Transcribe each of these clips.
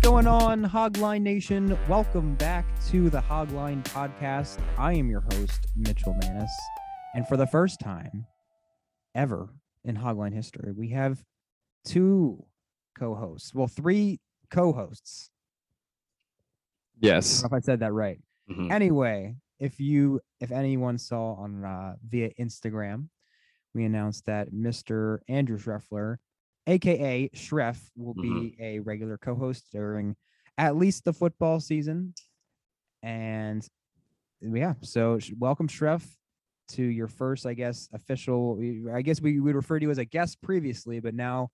Going on, Hogline Nation? Welcome back to the Hogline Podcast. I am your host, Mitchell Mannas. And for the first time ever in Hogline history, we have two co hosts. Well, three co hosts. I Yes. don't know if I said that right. Mhm. Anyway, if you if anyone saw on uh, via Instagram, we announced that Mr. Andrew Schreffler, aka Schreff, will be mm-hmm. a regular co-host during at least the football season. And yeah, so welcome Schreff to your first, I guess, official. I guess we would refer to you as a guest previously, but now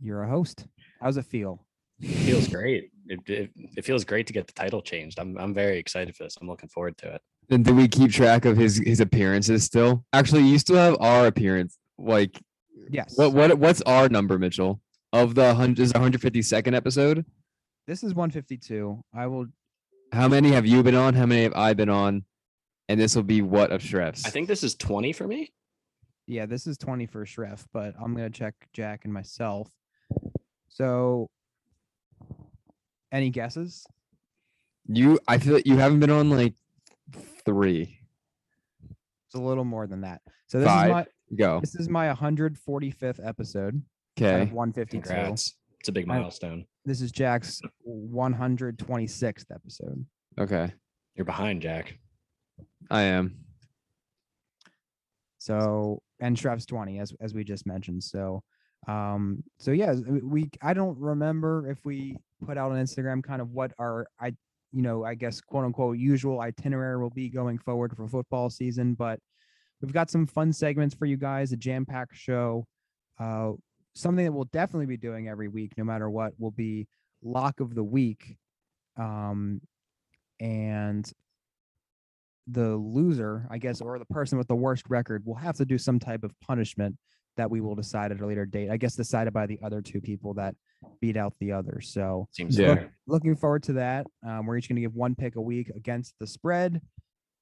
you're a host. How's it feel? feels great. It, it, it feels great to get the title changed. I'm I'm very excited for this. I'm looking forward to it. And do we keep track of his his appearances still? Actually, you still have our appearance. Like, Yes. what what what's our number, Mitchell? Of the hundred is 152nd episode. This is 152. I will How many have you been on? How many have I been on? And this will be what of Schreff's? I think this is 20 for me. Yeah, this is 20 for Schreff, but I'm gonna check Jack and myself. So any guesses? you. I feel like you haven't been on like three. It's a little more than that. So this Five. is my Go. this is my 145th episode out Okay. of 152. Congrats. It's a big I- milestone. This is Jack's 126th episode. Okay. You're behind, Jack. I am. So and Schreff's 20 as as we just mentioned. So um so yeah, we I don't remember if we put out on Instagram kind of what our I you know, I guess quote unquote usual itinerary will be going forward for football season, but we've got some fun segments for you guys, a jam-packed show. Uh something that we'll definitely be doing every week no matter what will be lock of the week. Um and the loser, I guess, or the person with the worst record will have to do some type of punishment that we will decide at a later date. I guess decided by the other two people that beat out the other. So Seems Yeah. fair. looking forward to that. Um, we're each going to give one pick a week against the spread,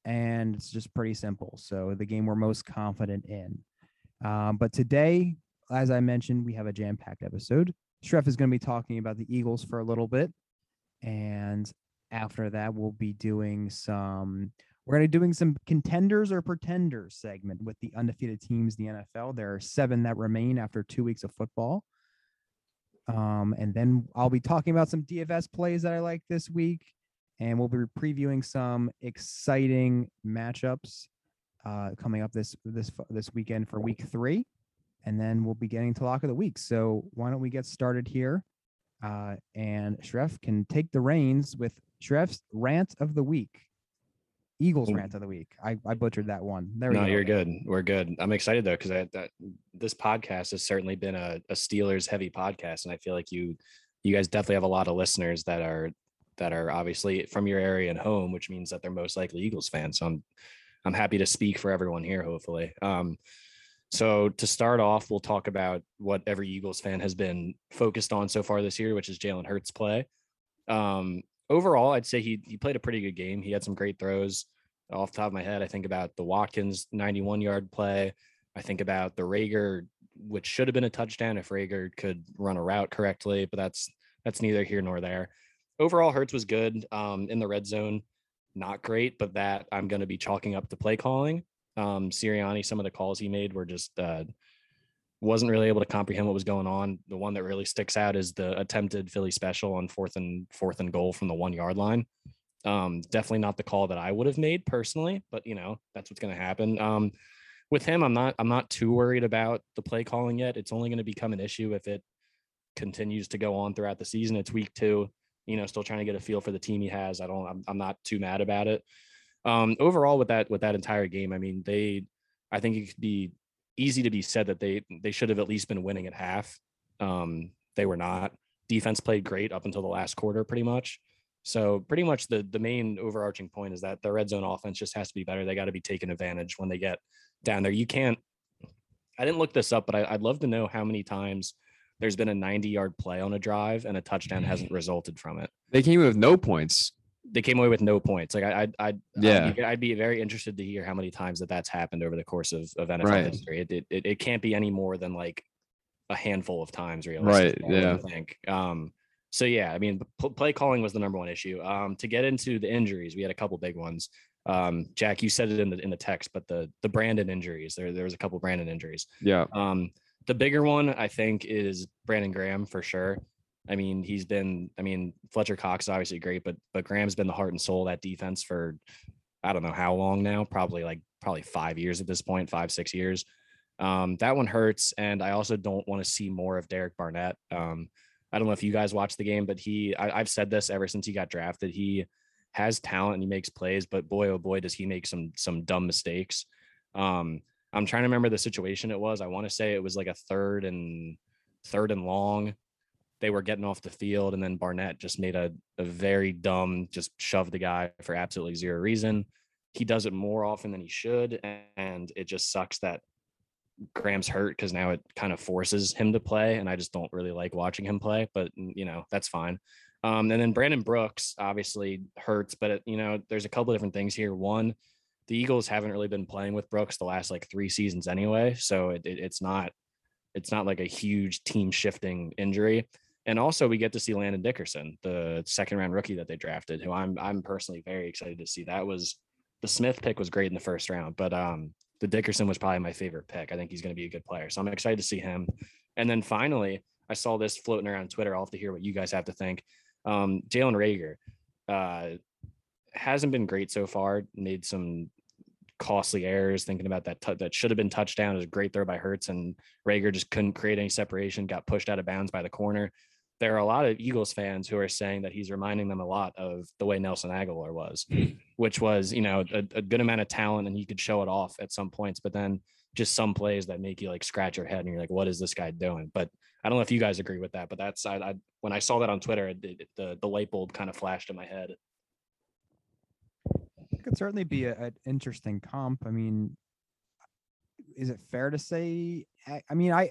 and it's just pretty simple. So the game we're most confident in. Um, but today, as I mentioned, we have a jam-packed episode. Schreff is going to be talking about the Eagles for a little bit, and after that, we'll be doing some. We're going to be doing some contenders or pretenders segment with the undefeated teams in the NFL. There are seven that remain after two weeks of football. Um, and then I'll be talking about some DFS plays that I like this week, and we'll be previewing some exciting matchups uh, coming up this this this weekend for week three, and then we'll be getting to lock of the week. So why don't we get started here? Uh, and Schreff can take the reins with Schreff's rant of the week. Eagles rant of the week. I, I butchered that one. There we go. No, go. you're good. We're good. I'm excited though because I that this podcast has certainly been a, a Steelers heavy podcast, and I feel like you you guys definitely have a lot of listeners that are that are obviously from your area and home, which means that they're most likely Eagles fans. So I'm I'm happy to speak for everyone here. Hopefully, um, so to start off, we'll talk about what every Eagles fan has been focused on so far this year, which is Jalen Hurts' play. Um, overall, I'd say he he played a pretty good game. He had some great throws. Off the top of my head, I think about the Watkins 91 yard play. I think about the Reagor, which should have been a touchdown if Reagor could run a route correctly, but that's that's neither here nor there. Overall, Hurts was good um, in the red zone. not great, but that I'm going to be chalking up to play calling. Um, Sirianni, some of the calls he made were just uh, wasn't really able to comprehend what was going on. The one that really sticks out is the attempted Philly special on fourth and fourth and goal from the one yard line. Um, definitely not the call that I would have made personally, but you know that's what's going to happen. Um, with him, I'm not I'm not too worried about the play calling yet. It's only going to become an issue if it continues to go on throughout the season. It's week two, you know, still trying to get a feel for the team he has. I don't I'm, I'm not too mad about it. Um, overall with that with that entire game, I mean, they I think it could be easy to be said that they they should have at least been winning at half. Um, they were not. Defense played great up until the last quarter, pretty much. So pretty much the the main overarching point is that the red zone offense just has to be better. They got to be taken advantage when they get down there. You can't. I didn't look this up, but I, would love to know how many times there's been a 90 yard play on a drive and a touchdown hasn't resulted from it. They came with no points. They came away with no points. Like I, I, I yeah, I'd be, I'd be, very interested to hear how many times that that's happened over the course of, of NFL right. history. It, it, it can't be any more than like a handful of times, really. Right. Yeah. I think. Um, so yeah, I mean, play calling was the number one issue. Um, to get into the injuries, we had a couple big ones. Um, Jack, you said it in the in the text, but the the Brandon injuries, there there was a couple Brandon injuries. Yeah. Um, the bigger one I think is Brandon Graham for sure. I mean, he's been. I mean, Fletcher Cox is obviously great, but but Graham's been the heart and soul of that defense for I don't know how long now. Probably like probably five years at this point, five six years. Um, that one hurts, and I also don't want to see more of Derek Barnett. Um, I don't know if you guys watched the game, but he, I, have said this ever since he got drafted. He has talent and he makes plays, but boy, oh boy, does he make some some dumb mistakes. Um, I'm trying to remember the situation it was. I want to say it was like a third and third and long. They were getting off the field, and then Barnett just made a, a very dumb, just shoved the guy for absolutely zero reason. He does it more often than he should, and it just sucks that Graham's hurt because now it kind of forces him to play, and I just don't really like watching him play. But you know that's fine. Um, and then Brandon Brooks obviously hurts, but it, you know there's a couple different things here. One, the Eagles haven't really been playing with Brooks the last like three seasons anyway, so it, it, it's not it's not like a huge team shifting injury. And also, we get to see Landon Dickerson, the second round rookie that they drafted, who I'm I'm personally very excited to see. That was the Smith pick was great in the first round, but um, the Dickerson was probably my favorite pick. I think he's going to be a good player. So I'm excited to see him. And then finally, I saw this floating around Twitter. I'll have to hear what you guys have to think. Um, Jalen Reagor, uh, hasn't been great so far. Made some costly errors. Thinking about that t- that should have been touchdown. It was a great throw by Hurts and Reagor just couldn't create any separation. Got pushed out of bounds by the corner there are a lot of Eagles fans who are saying that he's reminding them a lot of the way Nelson Agholor was, hmm. which was, you know, a, a, good amount of talent and he could show it off at some points, but then just some plays that make you like scratch your head and you're like, what is this guy doing? But I don't know if you guys agree with that, but that's, I, I when I saw that on Twitter, it, it, the, the light bulb kind of flashed in my head. It could certainly be an interesting comp. I mean, is it fair to say? I mean, I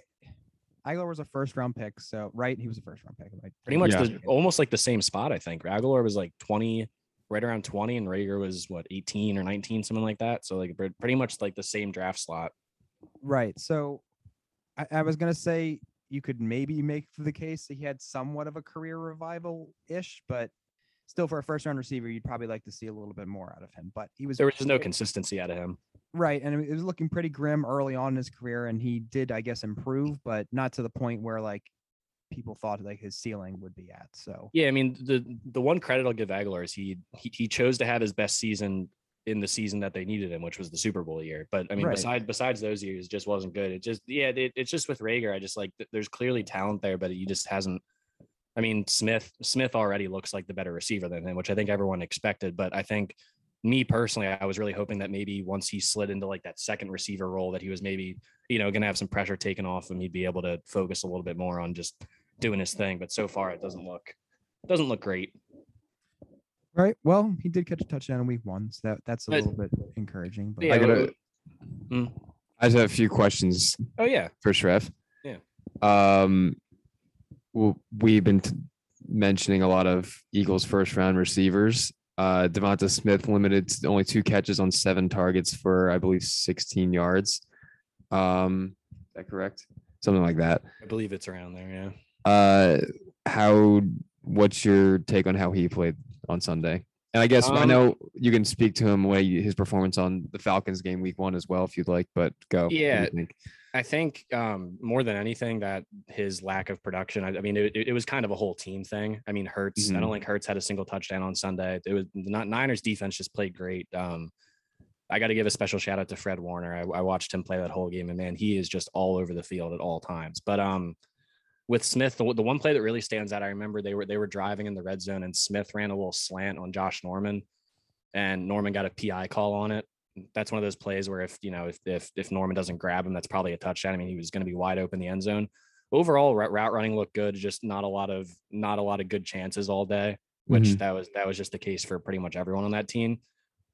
Agholor was a first round pick, so right, he was a first round pick. Like, pretty much yeah. the, almost like the same spot, I think. Agholor was like 20, right around 20, and Reagor was what 18 or 19, something like that. So like pretty much like the same draft slot. Right. So I, I was gonna say you could maybe make the case that he had somewhat of a career revival ish, but still for a first round receiver, you'd probably like to see a little bit more out of him. But he was there was just no consistency out of him. Right. And it was looking pretty grim early on in his career. And he did, I guess, improve, but not to the point where like people thought like his ceiling would be at. So yeah, I mean the the one credit I'll give Agholor is he he, he chose to have his best season in the season that they needed him, which was the Super Bowl year. But I mean, right. besides besides those years, just wasn't good. It just yeah, it, it's just with Reagor. I just like there's clearly talent there, but he just hasn't. I mean, Smith Smith already looks like the better receiver than him, which I think everyone expected. But I think me personally, I was really hoping that maybe once he slid into like that second receiver role, that he was maybe, you know, going to have some pressure taken off him. He'd be able to focus a little bit more on just doing his thing. But so far, it doesn't look doesn't look great. Right. Well, he did catch a touchdown in week one, so that that's a little bit encouraging. But yeah, I gotta. Mm. I just have a few questions. Oh yeah, for Schreff. Yeah. Um, well, we've been t- mentioning a lot of Eagles first round receivers. Uh, Devonta Smith limited to only two catches on seven targets for, I believe, 16 yards. Um, is that correct? Something like that. I believe it's around there. Yeah. Uh, how? What's your take on how he played on Sunday? And I guess I Um, know you can speak to him way his performance on the Falcons game week one as well if you'd like, but go. What do you Yeah. I think um, more than anything that his lack of production. I, I mean, it, it was kind of a whole team thing. I mean, Hurts. I Mhm. don't think Hurts had a single touchdown on Sunday. It was not Niners defense just played great. Um, I got to give a special shout out to Fred Warner. I, I watched him play that whole game, and man, he is just all over the field at all times. But um, with Smith, the, the one play that really stands out, I remember they were they were driving in the red zone, and Smith ran a little slant on Josh Norman, and Norman got a PI call on it that's one of those plays where if you know if if if Norman doesn't grab him, that's probably a touchdown. I mean, he was going to be wide open in the end zone. Overall, route route running looked good. Just not a lot of not a lot of good chances all day, which Mhm. that was that was just the case for pretty much everyone on that team.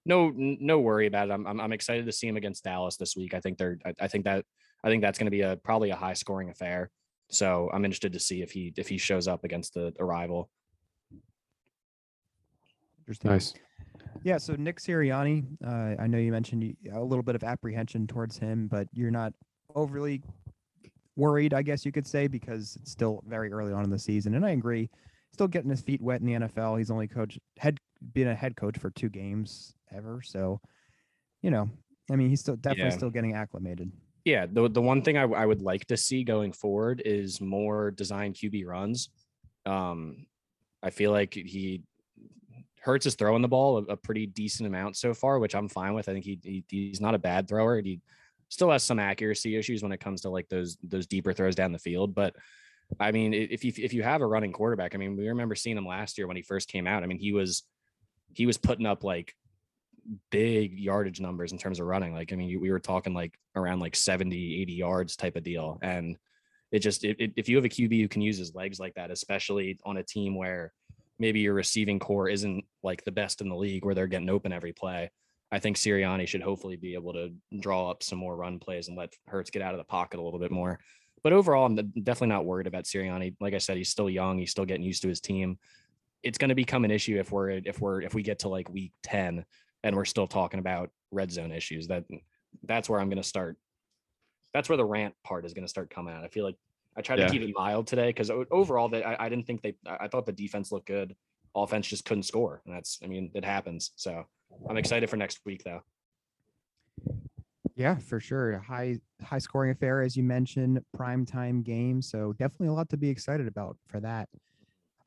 No no worry about it. I'm I'm, I'm excited to see him against Dallas this week. I think they're I, I think that I think that's going to be a probably a high scoring affair. So I'm interested to see if he if he shows up against the, arrival. Nice. Yeah, so Nick Sirianni, uh, I know you mentioned a little bit of apprehension towards him, but you're not overly worried, I guess you could say, because it's still very early on in the season. And I agree, still getting his feet wet in the NFL. He's only coach head been a head coach for two games ever, so you know, I mean, he's still definitely Yeah. still getting acclimated. Yeah, the the one thing I, I would like to see going forward is more design QB runs. Um, I feel like he Hurts is throwing the ball a, a pretty decent amount so far, which I'm fine with. I think he, he he's not a bad thrower. He still has some accuracy issues when it comes to like those those deeper throws down the field, but I mean, if you if you have a running quarterback, I mean, we remember seeing him last year when he first came out. I mean, he was he was putting up like big yardage numbers in terms of running. Like, I mean, we were talking like around like 70, 80 yards type of deal. And it just, it, it- if you have a QB who can use his legs like that, especially on a team where maybe your receiving corps isn't like the best in the league where they're getting open every play, I think Sirianni should hopefully be able to draw up some more run plays and let Hurts get out of the pocket a little bit more. But overall, I'm definitely not worried about Sirianni. Like I said, he's still young. He's still getting used to his team. It's going to become an issue if we're if we're if we get to like week 10 and we're still talking about red zone issues. That that's where I'm going to start. That's where the rant part is going to start coming out. I feel like I tried Yeah. to keep it mild today because overall, that I, I didn't think they. I I thought the defense looked good. Offense just couldn't score, and that's. I mean, it happens. So I'm excited for next week, though. Yeah, for sure. High high scoring affair, as you mentioned, prime time game. So definitely a lot to be excited about for that.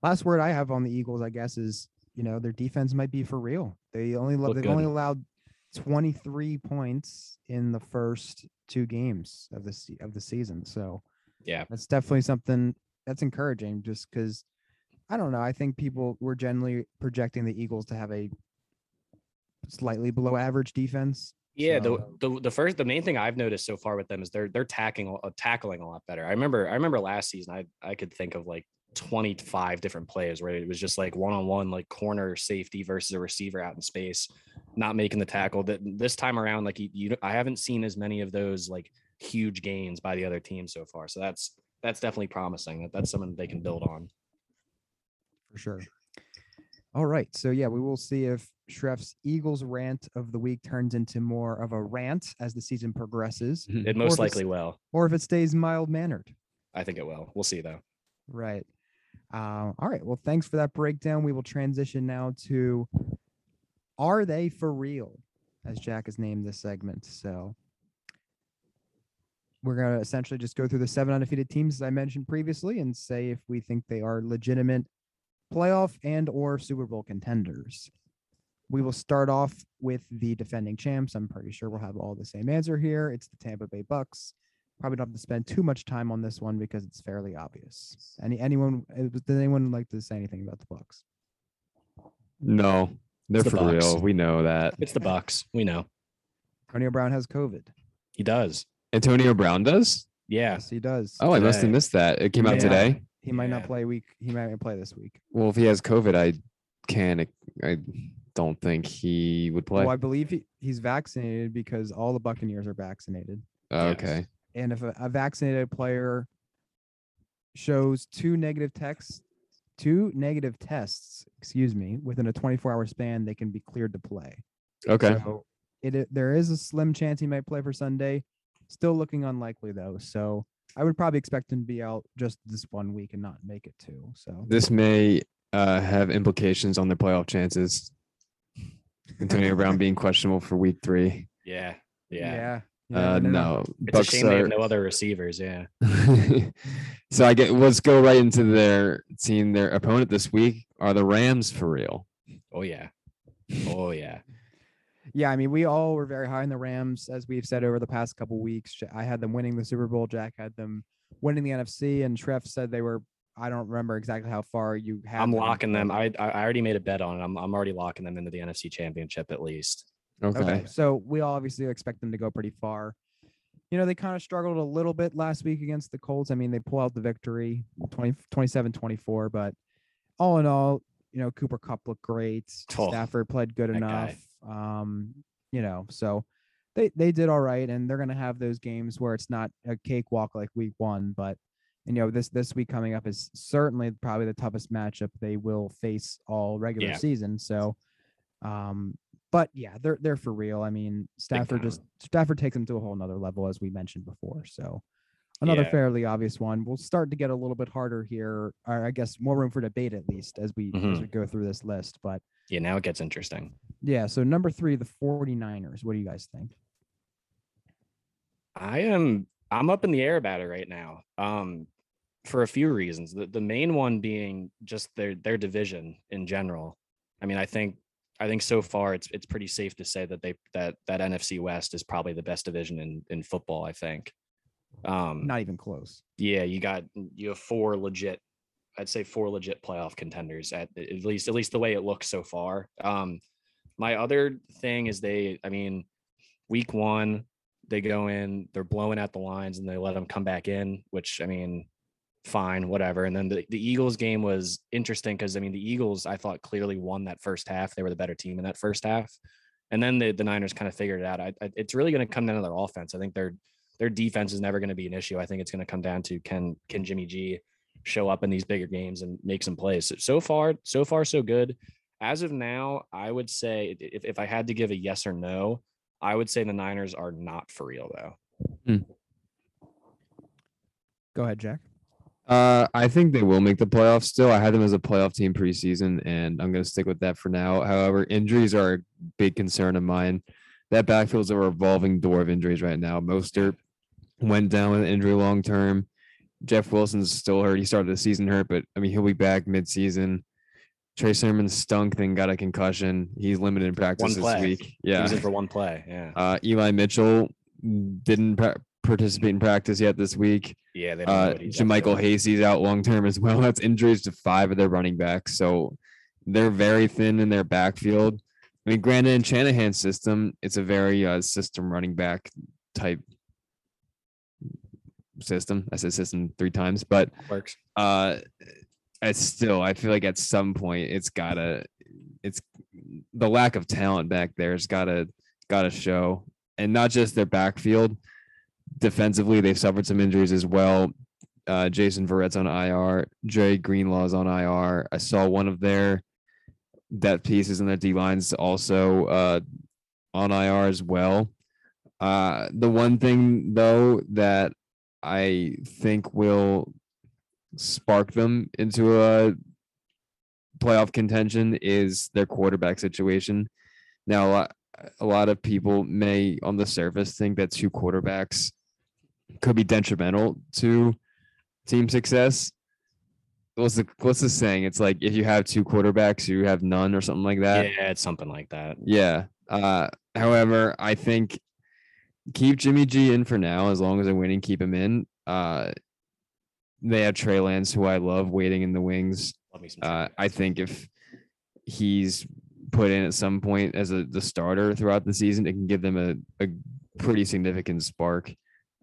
Last word I have on the Eagles, I guess, is you know their defense might be for real. They only lo- Look they've good. only allowed 23 points in the first two games of the se- of the season. So Yeah, that's definitely something that's encouraging. Just because I don't know, I think people were generally projecting the Eagles to have a slightly below average defense. Yeah, the, the the first the main thing I've noticed so far with them is they're they're tackling uh, tackling a lot better. I remember I remember last season I I could think of like 25 different plays where it was just like one on one like corner safety versus a receiver out in space, not making the tackle. That this time around like you, you I haven't seen as many of those like huge gains by the other team so far. So that's that's definitely promising. That that's something they can build on. for sure. All right. So yeah, we will see if Schreff's Eagles rant of the week turns into more of a rant as the season progresses, It most likely will. or if it stays mild mannered. I think it will. We'll see though. Right. Uh, all right. Well, thanks for that breakdown. We will transition now to Are They For Real? As Jack has named this segment. So we're going to essentially just go through the seven undefeated teams as I mentioned previously and say if we think they are legitimate playoff and or Super Bowl contenders. We will start off with the defending champs. I'm pretty sure we'll have all the same answer here. It's the Tampa Bay Bucks. Probably don't have to spend too much time on this one because it's fairly obvious. Any anyone uh, does anyone like to say anything about the Bucks? No, they're the for Bucks. real. We know that. It's the Bucks. We know. Antonio Brown has COVID. He does. Antonio Brown does. Yeah. Yes, he does. Oh, I must have missed that. It came out Yeah. today. he might Yeah. not play week. He might not play this week. Well, if he has COVID, I can. I don't think he would play. Well, I believe he, he's vaccinated because all the Buccaneers are vaccinated. Oh, yes. okay. And if a, a vaccinated player shows two negative texts, two negative tests, excuse me, within a 24 hour span, they can be cleared to play. Okay. So it, i- there is a slim chance he might play for Sunday. Still looking unlikely though. So I would probably expect him to be out just this one week and not make it two. So This may uh, have implications on their playoff chances. Antonio Brown being questionable for week three. Yeah. Yeah. yeah. Uh, no, It's Bucks a shame they have no other receivers. Yeah. so I get let's go right into their team. Their opponent this week are the Rams for real. Oh yeah. Oh yeah. Yeah, I mean, we all were very high in the Rams, as we've said over the past couple weeks. I had them winning the Super Bowl. Jack had them winning the NFC, and Trev said they were. I don't remember exactly how far you had. I'm locking them. I I I already made a bet on it. I'm I'm already locking them into the NFC Championship at least. Okay. Okay. So we all obviously expect them to go pretty far. You know, they kind of struggled a little bit last week against the Colts. I mean, they pull out the victory 20, 27 24, but all in all, you know, Cooper Kupp looked great. Oh, Stafford played good enough. guy. Um, you know, so they they did all right and they're gonna have those games where it's not a cakewalk like week one, but and, you know, this this week coming up is certainly probably the toughest matchup they will face all regular Yeah. season. So um but yeah, they're they're for real. I mean, Stafford just Stafford takes them to a whole nother level, as we mentioned before. So another Yeah. fairly obvious one. We'll start to get a little bit harder here, or I guess more room for debate at least as we as Mhm. we go through this list. But Yeah. Now it gets interesting. Yeah, so number three, the 49ers. What do you guys think? I am I'm up in the air about it right now. Um for a few reasons. The the main one being just their their division in general. I mean, I think I think so far it's it's pretty safe to say that they that that NFC West is probably the best division in in football, I think. Um Not even close. yeah, you got you have four legit I'd say four legit playoff contenders at at least at least the way it looks so far. Um my other thing is they I mean week 1 they go in they're blowing out the lines and they let them come back in, which I mean fine, whatever. And then the, the Eagles game was interesting because I mean the Eagles I thought clearly won that first half. They were the better team in that first half. And then the, the Niners kind of figured it out. I, I, it's really going to come down to their offense. I think their their defense is never going to be an issue. I think it's going to come down to can can Jimmy G show up in these bigger games and make some plays. So, so far, so far, so good. As of now, I would say if, if I had to give a yes or no, I would say the Niners are not for real though. Go ahead, Jack. Uh, I think they will make the playoffs still. I had them as a playoff team preseason, and I'm going to stick with that for now. However, injuries are a big concern of mine. That backfield backfield's a revolving door of injuries right now. Mostert went down with an injury long term. Jeff Wilson's still hurt. He started the season hurt, but I mean, he'll be back mid-season. Trey Sermon stunk, then got a concussion. He's limited in practice this week. He Yeah. was in for one play. Yeah, Uh, Eli Mitchell didn't pra- participate in practice yet this week. yeah. They Uh, what he's up JaMycal to. Hasty's out long term as well. That's injuries to five of their running backs. So they're very thin in their backfield. I mean, granted, in Shanahan's system, it's a very uh, system running back type system. I said system three times, but works. uh, it's still, I feel like at some point it's gotta, it's the lack of talent back there has gotta, gotta show, and not just their backfield. Defensively, they've suffered some injuries as well. Uh, Jason Verrett's on IR. Dre Greenlaw's on IR. I saw one of their depth pieces in their D lines also uh, on IR as well. Uh, the one thing though that I think will spark them into a playoff contention is their quarterback situation. Now, a lot, a lot of people may, on the surface, think that two quarterbacks could be detrimental to team success. What's the what's the saying? It's like if you have two quarterbacks, you have none, or something like that. yeah, it's something like that. Yeah. Uh, however, I think keep Jimmy G in for now. As long as they're winning, keep him in. Uh, they have Trey Lance, who I love, waiting in the wings. Love me some. Uh, I think if he's put in at some point as a the starter throughout the season, it can give them a, a pretty significant spark.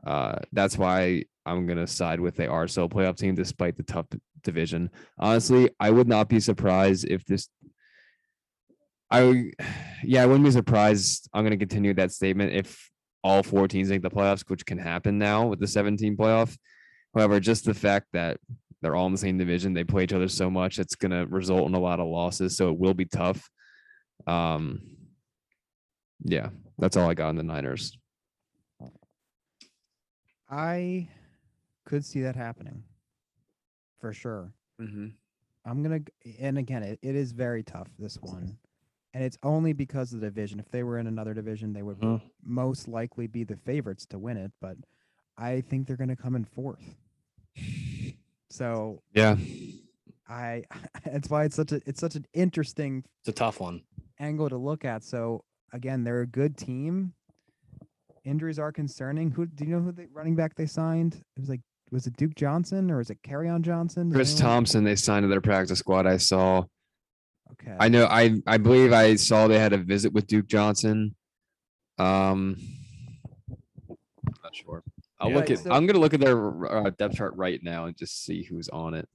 Uh, that's why I'm gonna side with they are still playoff team despite the tough division. Honestly, I would not be surprised if this. I yeah, I wouldn't be surprised. I'm gonna continue that statement if all four teams make the playoffs, which can happen now with the 17 playoff. However, just the fact that they're all in the same division, they play each other so much, it's gonna result in a lot of losses. So it will be tough. Um, yeah, that's all I got on the Niners. I could see that happening for sure. I'm gonna, and again, it, it is very tough. This one, and it's only because of the division. If they were in another division, they would Mhm. most likely be the favorites to win it. But I think they're going to come in fourth. So Yeah. I that's why it's such a it's such an interesting It's a tough one. angle to look at. So again, they're a good team. Injuries are concerning. Who do you know who the running back they signed? It was like was it Duke Johnson or was it on Johnson? Chris anyone- Thompson, they signed to their practice squad. I saw. Okay. I know. I I believe I saw they had a visit with Duke Johnson. Um, not sure. I'll Yeah, look at. so- I'm gonna look at their uh, depth chart right now and just see who's on it.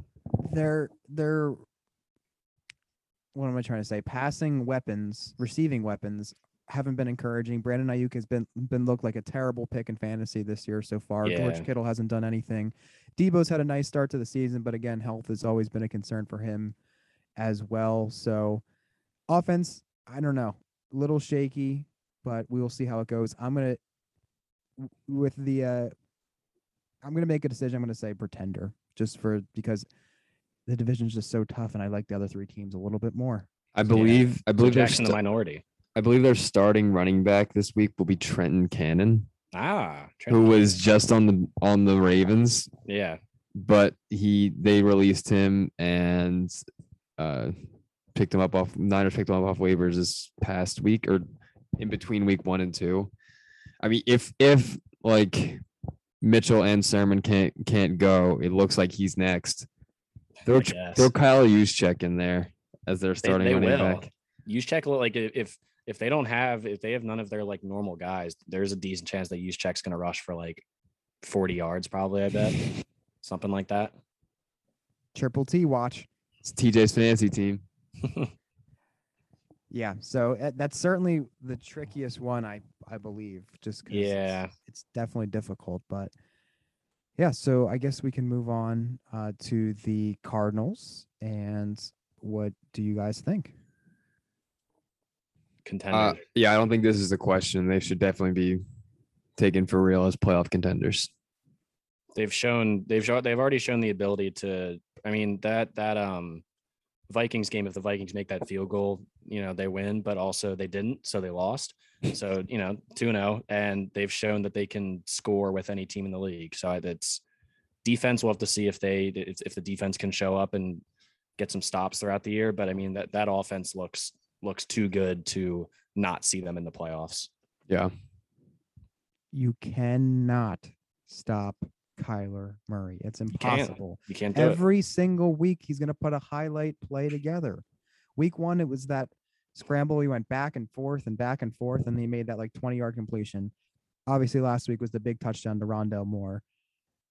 they're they're what am I trying to say? Passing weapons, receiving weapons haven't been encouraging. Brandon Aiyuk has been been looked like a terrible pick in fantasy this year so far. Yeah. George Kittle hasn't done anything. Debo's had a nice start to the season, but again, health has always been a concern for him as well. So offense, I don't know, a little shaky, but we will see how it goes. I'm gonna with the uh I'm gonna make a decision. I'm gonna say pretender, just for because the division's just so tough, and I like the other three teams a little bit more. I believe. I So believe their Jackson the sta- minority. I believe their starting running back this week will be Trenton Cannon, Ah, Trent who was just on the on the Ravens, yeah. but he they released him and uh picked him up off Niners picked him up off waivers this past week or in between week one and two. I mean, if if like Mitchell and Sermon can't can't go, it looks like he's next. Throw I Ch- guess. throw Kyle Juszczyk in there as they're starting they running will. back. Juszczyk like i- if if they don't have if they have none of their like normal guys, there's a decent chance that Juszczyk's gonna rush for like 40 yards, probably. I bet something like that. Triple T watch. It's TJ's fantasy team. Yeah, so uh, that's certainly the trickiest one, I I believe, just 'cause it's- Yeah. it's, definitely difficult, but yeah. So I guess we can move on uh, to the Cardinals, and what do you guys think? Contender. Uh, yeah, I don't think this is a question. They should definitely be taken for real as playoff contenders. they've shown they've shown they've already shown the ability to i mean that that um vikings game if the vikings make that field goal you know they win but also they didn't so they lost. So you know 2-0 and they've shown that they can score with any team in the league. So it's defense we'll have to see if they if, if the defense can show up and get some stops throughout the year but i mean that that offense looks looks too good to not see them in the playoffs. Yeah. You cannot stop Kyler Murray. It's can't. impossible. you can't do it Every single week, he's going to put a highlight play together. Week one, it was that scramble. He went back and forth and back and forth, and he made that like 20 yard completion. Obviously, last week was the big touchdown to Rondale Moore.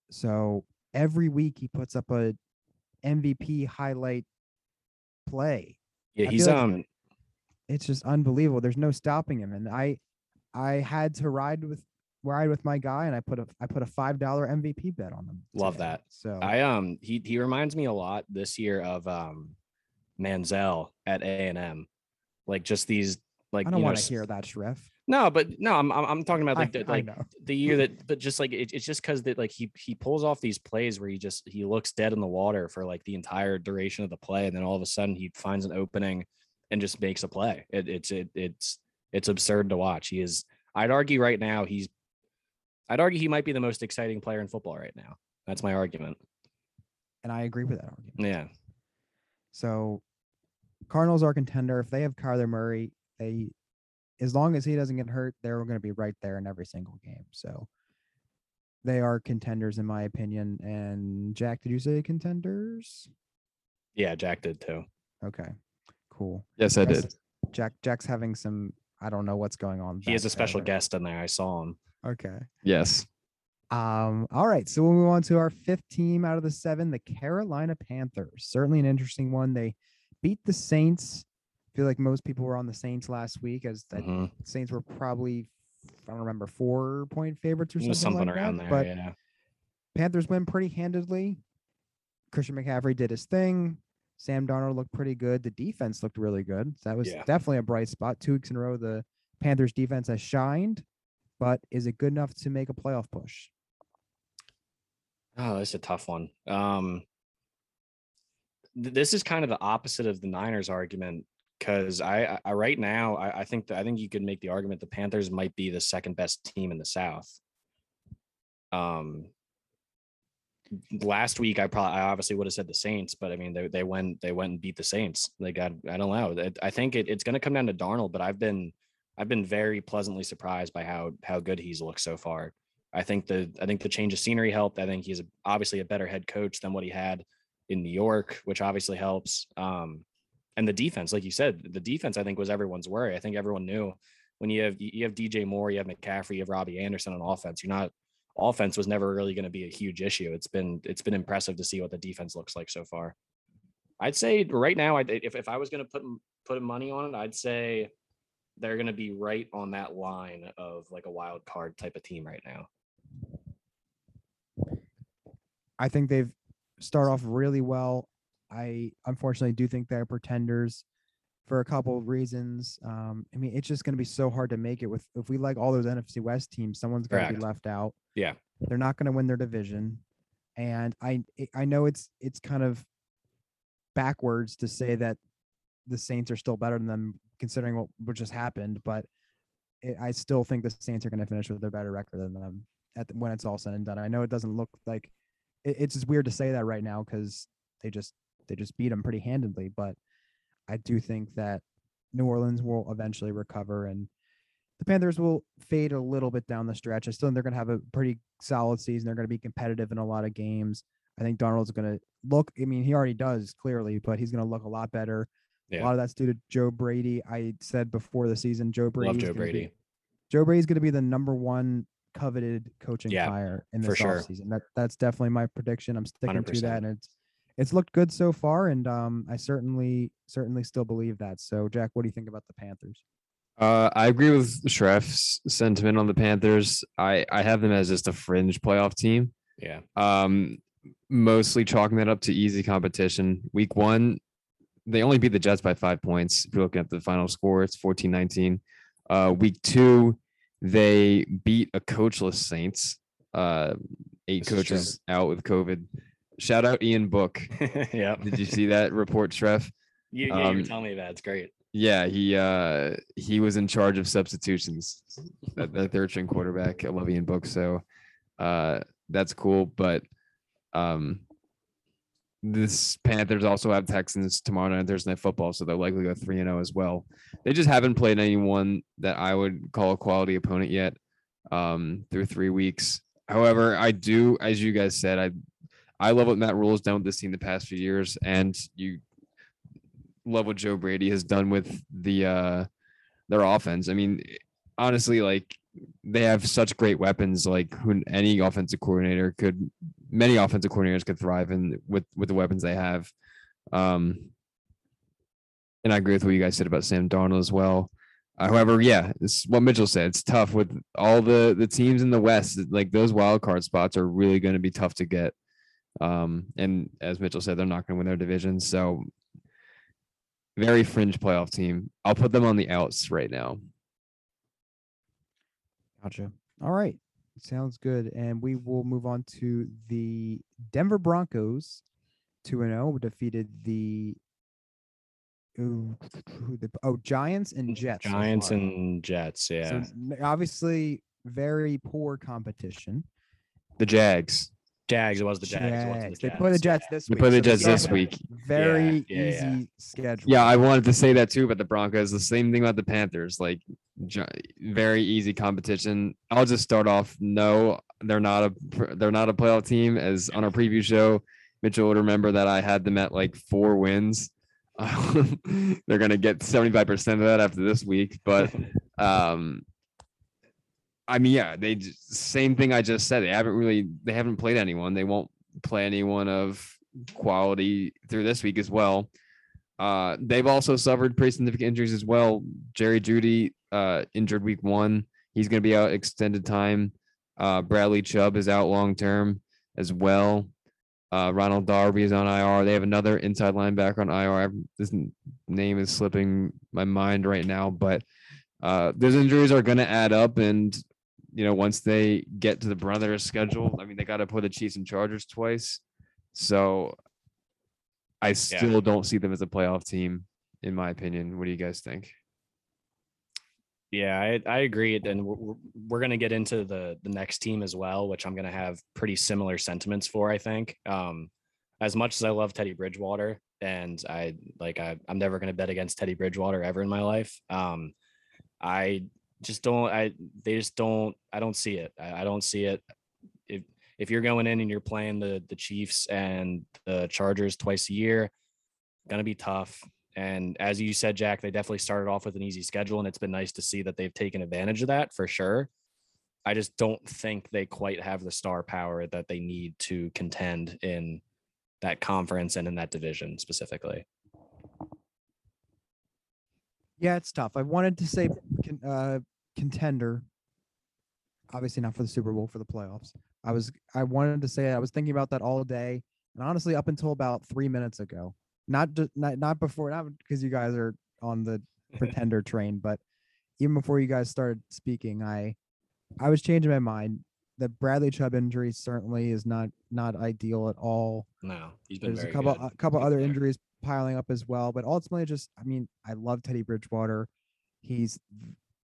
So every week, he puts up a MVP highlight play. yeah I he's like- um It's just unbelievable. There's no stopping him. And I, I had to ride with ride with my guy, and I put a I put a five dollar MVP bet on them. Love today. that. So I um he he reminds me a lot this year of um Manziel at A and M, like just these like I don't want to hear that, Schreff. No, but no, I'm I'm talking about like I, the, I like the year that, but just like it, it's just because that like he he pulls off these plays where he just he looks dead in the water for like the entire duration of the play, and then all of a sudden he finds an opening and just makes a play. It, it's it, it's it's absurd to watch. He is. I'd argue right now he's. I'd argue he might be the most exciting player in football right now. That's my argument. and I agree with that argument. Yeah. So Cardinals are contender. If they have Kyler Murray, they as long as he doesn't get hurt, they're going to be right there in every single game. So they are contenders in my opinion. And Jack, did you say contenders? Yeah, Jack did too. Okay. Cool. Yes, I Yes. did. Jack Jack's having some I don't know what's going on. He has a special there. guest in there. I saw him. Okay. Yes. Um, all right, so we'll move on to our fifth team out of the seven, the Carolina Panthers. Certainly an interesting one. They beat the Saints. I feel like most people were on the Saints last week, as the Mhm. Saints were probably I don't remember four point favorites or something, something like around that. there. But yeah. Panthers win pretty handedly. Christian McCaffrey did his thing. Sam Darnold looked pretty good. The defense looked really good. So that was Yeah. definitely a bright spot. Two weeks in a row, the Panthers defense has shined, but is it good enough to make a playoff push? Oh, that's a tough one. Um, th- this is kind of the opposite of the Niners argument because I, I right now I, I think that I think you could make the argument the Panthers might be the second best team in the South. Um, last week I probably I obviously would have said the Saints, but I mean they they went they went and beat the Saints. They got I don't know. I think it, it's going to come down to Darnold, but I've been I've been very pleasantly surprised by how how good he's looked so far. I think the I think the change of scenery helped. I think he's obviously a better head coach than what he had in New York, which obviously helps. Um, and the defense, like you said, the defense I think was everyone's worry. I think everyone knew when you have you have DJ Moore, you have McCaffrey, you have Robbie Anderson on offense. You're not offense was never really going to be a huge issue. It's been it's been impressive to see what the defense looks like so far. I'd say right now, I if if I was going to put put money on it, I'd say they're going to be right on that line of like a wild card type of team right now. I think they've start off really well. I unfortunately do think they're pretenders for a couple of reasons. Um, I mean, it's just going to be so hard to make it with if we like all those NFC West teams, someone's going to be left out. Yeah. They're not going to win their division, and I I know it's it's kind of backwards to say that the Saints are still better than them considering what, what just happened, but it, I still think the Saints are going to finish with a better record than them at the, when it's all said and done. I know it doesn't look like it, it's just weird to say that right now because they just they just beat them pretty handedly, but I do think that New Orleans will eventually recover and the Panthers will fade a little bit down the stretch. I still think they're going to have a pretty solid season. They're going to be competitive in a lot of games. I think Darnold's going to look. I mean, he already does clearly, but he's going to look a lot better. A lot of that's due to Joe Brady. I said before the season, Joe Brady. Love Joe Brady. Joe Brady's going to be the number one coveted coaching Yeah, hire in for this sure. offseason. That that's definitely my prediction. I'm sticking to 100%. that, and it's it's looked good so far, and um, I certainly certainly still believe that. So, Jack, what do you think about the Panthers? Uh, I agree with Schreff's sentiment on the Panthers. I I have them as just a fringe playoff team. Yeah. Um, mostly chalking that up to easy competition. Week one, they only beat the Jets by five points. If you're looking at the final score, it's 14 19. Uh, week two, they beat a coachless Saints. Uh, eight This coaches out with COVID. Shout out Ian Book. yeah. Did you see that report, Schreff? You, yeah, you Um, were telling me that. It's great. Yeah, he uh he was in charge of substitutions. That, that third string quarterback. I love Ian Book, so uh that's cool. But um this Panthers also have Texans tomorrow night Thursday night football, so they'll likely go three and zero as well. They just haven't played anyone that I would call a quality opponent yet. Um, through three weeks. However, I do, as you guys said, I I love what Matt Rhule has done with this team the past few years, and you love what Joe Brady has done with the uh their offense. I mean, honestly, like they have such great weapons. Like who any offensive coordinator could, many offensive coordinators could thrive in with with the weapons they have. Um, and I agree with what you guys said about Sam Darnold as well. Uh, however, yeah, it's what Mitchell said. It's tough with all the the teams in the West. Like those wild card spots are really going to be tough to get. Um, and as Mitchell said, they're not going to win their division. So very fringe playoff team. I'll put them on the outs right now. Gotcha. All right, sounds good, and we will move on to the Denver Broncos. Two and zero defeated the. Ooh, the oh Giants and Jets. Giants far. and Jets. Yeah. n- obviously very poor competition. The Jags. Jags. It was the Jags. It wasn't Jags. They play the Jets. Jets this week. They play the so Jets they this week. Very Yeah, yeah. easy schedule. Yeah, I wanted to say that too about the Broncos. The same thing about the Panthers. Like, very easy competition. I'll just start off. No, they're not a they're not a playoff team. As on our preview show, Mitchell would remember that I had them at like four wins. they're gonna get seventy five percent of that after this week, but um, I mean, yeah, they same thing I just said. They haven't really they haven't played anyone. They won't play anyone of quality through this week as well. Uh, they've also suffered pretty significant injuries as well. Jerry Jeudy uh, injured week one. He's going to be out extended time. Uh, Bradley Chubb is out long term as well. Uh, Ronald Darby is on IR. They have another inside linebacker on IR. This name is slipping my mind right now, but uh, those injuries are going to add up. And, you know, once they get to the brunt of their schedule, I mean, they got to play the Chiefs and Chargers twice. So I still don't see them as a playoff team. in my opinion. What do you guys think? Yeah, I, I agree. And we're, we're going to get into the the next team as well, which I'm going to have pretty similar sentiments for. I think. Um, as much as I love Teddy Bridgewater, and I like I, I'm never going to bet against Teddy Bridgewater ever in my life. Um, I just don't. I they just don't. I don't see it. I, I don't see it. If if you're going in and you're playing the the Chiefs and the Chargers twice a year, gonna be tough. And as you said, Jack, they definitely started off with an easy schedule, and it's been nice to see that they've taken advantage of that for sure. I just don't think they quite have the star power that they need to contend in that conference and in that division specifically. Yeah, it's tough. I wanted to say uh, contender. Obviously not for the Super Bowl, for the playoffs. I was I wanted to say I was thinking about that all day, and honestly, up until about three minutes ago, not not not before, not because you guys are on the pretender train, but even before you guys started speaking, I I was changing my mind. The Bradley Chubb injury certainly is not not ideal at all. No, he's been There's a couple good. a couple be other fair. injuries piling up as well, but ultimately, just I mean, I love Teddy Bridgewater. He's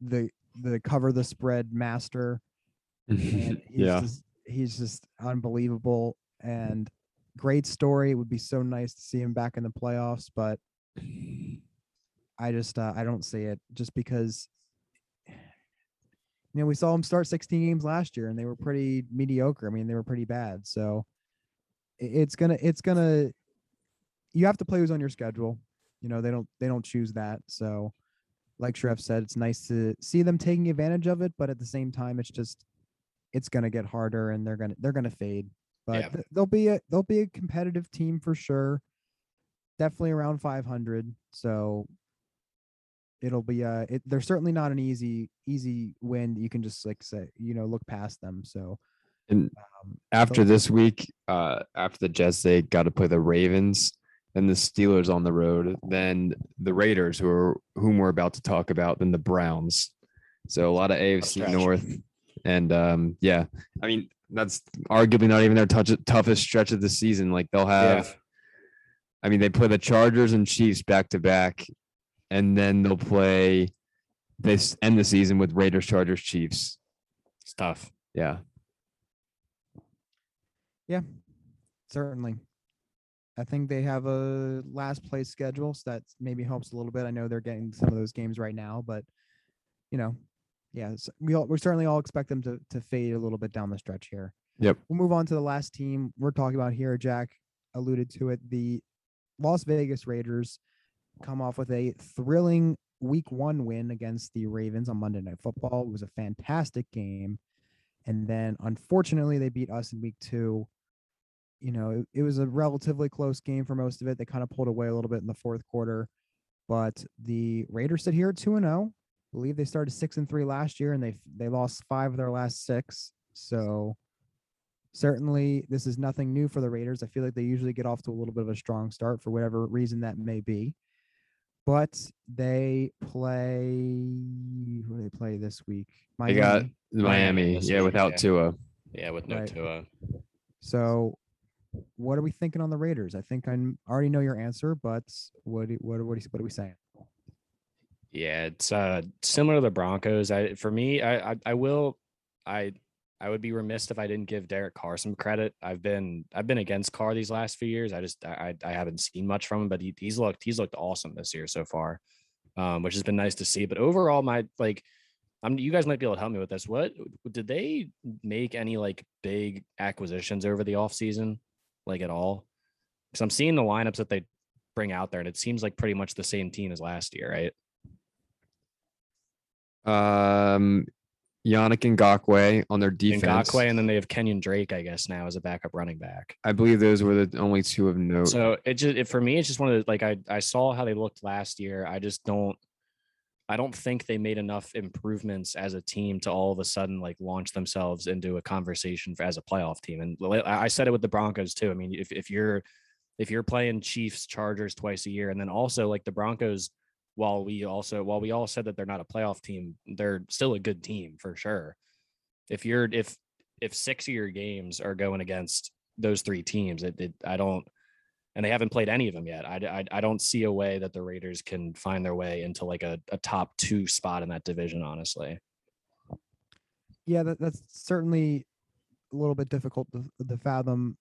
the the cover the spread master, he's yeah. just, he's just unbelievable and great story. It would be so nice to see him back in the playoffs, but I just uh, I don't see it just because you know we saw him start 16 games last year and they were pretty mediocre. I mean they were pretty bad. So it's gonna it's gonna you have to play who's on your schedule. You know they don't they don't choose that. So like Schreff said, it's nice to see them taking advantage of it, but at the same time, it's just it's gonna get harder and they're gonna they're gonna fade. But Yeah. th- they'll be a they'll be a competitive team for sure. Definitely around 500. So it'll be uh it, they're certainly not an easy easy win that you can just like say you know look past them. So And um, after this week, uh, after the Jets, they got to play the Ravens, then the Steelers on the road, then the Raiders, who are whom we're about to talk about, then the Browns. So a lot of AFC. North, and um, yeah, I mean that's arguably not even their touch, toughest stretch of the season. Like they'll have, I mean, they play the Chargers and Chiefs back to back, and then they'll play. They s- end the season with Raiders, Chargers, Chiefs. It's tough. Yeah. Yeah, certainly. I think they have a last place schedule, so that maybe helps a little bit. I know they're getting some of those games right now, but you know, yeah, we all we certainly all expect them to to fade a little bit down the stretch here. Yep. We'll move on to the last team we're talking about here. Jack alluded to it. The Las Vegas Raiders come off with a thrilling week one win against the Ravens on Monday Night Football. It was a fantastic game. And then unfortunately, they beat us in week two. You know, it, it was a relatively close game for most of it. They kind of pulled away a little bit in the fourth quarter. But the Raiders sit here at 2 and 0. believe they started 6 and 3 last year and they they lost 5 of their last 6. So certainly this is nothing new for the Raiders. I feel like they usually get off to a little bit of a strong start for whatever reason that may be. But they play who do they play this week? they got Miami Miami, yeah, week, without yeah. Tua. Yeah, with no Right. Tua. So what are we thinking on the Raiders? I think I already know your answer, but what what what what are we saying? Yeah, it's uh similar to the Broncos. I for me, I I, I will I I would be remiss if I didn't give Derek Carr some credit. I've been I've been against Carr these last few years. I just I I haven't seen much from him, but he, he's looked he's looked awesome this year so far, um, which has been nice to see. But overall, my like, I'm you guys might be able to help me with this. What did they make any like big acquisitions over the offseason, like at all? Because I'm seeing the lineups that they bring out there, and it seems like pretty much the same team as last year, right? Um, Yannick and Ngakoue on their defense. Ngakoue, and then they have Kenyon Drake, I guess, now as a backup running back. I believe those were the only two of note. So it just it, for me, it's just one of the like I I saw how they looked last year. I just don't I don't think they made enough improvements as a team to all of a sudden like launch themselves into a conversation for, as a playoff team. And I said it with the Broncos too. I mean, if if you're if you're playing Chiefs Chargers twice a year, and then also like the Broncos, while we also while we all said that they're not a playoff team, they're still a good team for sure. If you're if if six of your games are going against those three teams, it, it I don't and they haven't played any of them yet. I, I, I don't see a way that the Raiders can find their way into like a, a top two spot in that division, honestly. Yeah, that, that's certainly a little bit difficult to, to fathom.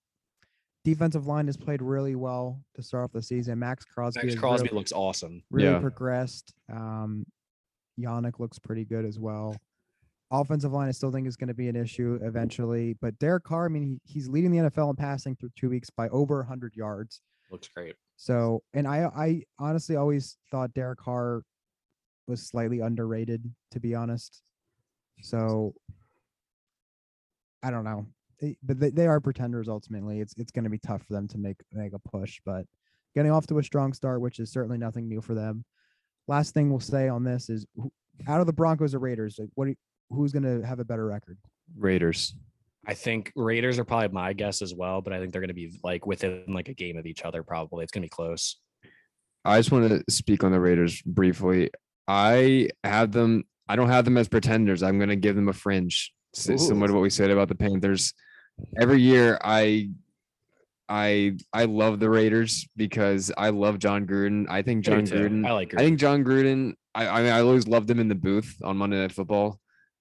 Defensive line has played really well to start off the season. Maxx Crosby, Maxx Crosby really, looks awesome. really Yeah. progressed. Um, Yannick looks pretty good as well. Offensive line, I still think is going to be an issue eventually. But Derek Carr, I mean, he, he's leading the NFL in passing through two weeks by over 100 yards. Looks great. So, and I, I honestly always thought Derek Carr was slightly underrated, to be honest. So, I don't know, They- but they, they are pretenders ultimately. It's it's going to be tough for them to make make a push, but getting off to a strong start, which is certainly nothing new for them. Last thing we'll say on this is, out of the Broncos or Raiders, like what, do you- who's going to have a better record? Raiders. I think Raiders are probably my guess as well, but I think they're going to be like within like a game of each other. Probably it's going to be close. I just want to speak on the Raiders briefly. I have them. I don't have them as pretenders. I'm going to give them a fringe, s- similar to what we said about the Panthers. Every year, I, I, I love the Raiders because I love Jon Gruden. I think Jon. Gruden. I like. Gruden. I think Jon Gruden. I, I mean, I always loved him in the booth on Monday Night Football.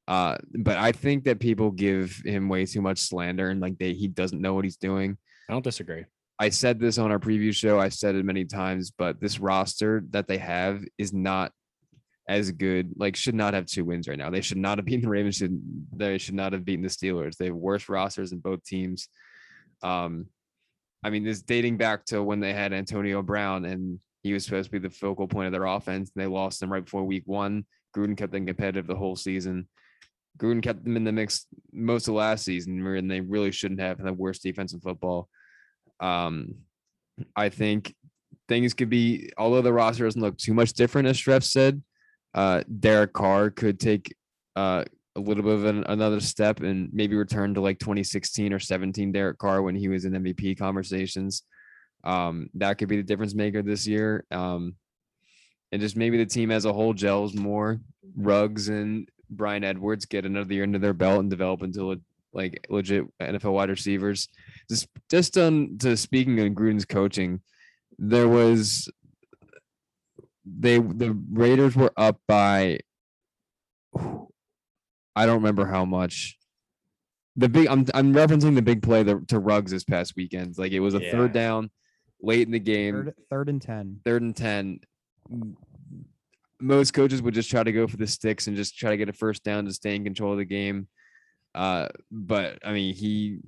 Uh, but I think that people give him way too much slander and like they he doesn't know what he's doing. I don't disagree. I said this on our preview show. I said it many times, but this roster that they have is not as good. Like, should not have two wins right now. They should not have beaten the Ravens. Should they should not have beaten the Steelers? They have worse rosters in both teams. Um, I mean, this dating back to when they had Antonio Brown and he was supposed to be the focal point of their offense, and they lost him right before Week One. Gruden kept them competitive the whole season. Gruden kept them in the mix most of last season, and they really shouldn't have the worst defense in football. Um, I think things could be, although the roster doesn't look too much different, as Schreff said, uh, Derek Carr could take uh, a little bit of an, another step and maybe return to like 2016 or 17 Derek Carr when he was in MVP conversations. Um, that could be the difference maker this year. Um, and just maybe the team as a whole gels more. Ruggs and Bryan Edwards get another year into their belt and develop into a, like legit NFL wide receivers. Just just on to speaking of Gruden's coaching, there was they the Raiders were up by I don't remember how much. The big I'm I'm referencing the big play the, to Ruggs this past weekend. Like it was a Yeah. third down late in the game Third, third and ten. third and 10 most coaches would just try to go for the sticks and just try to get a first down to stay in control of the game. Uh but i mean he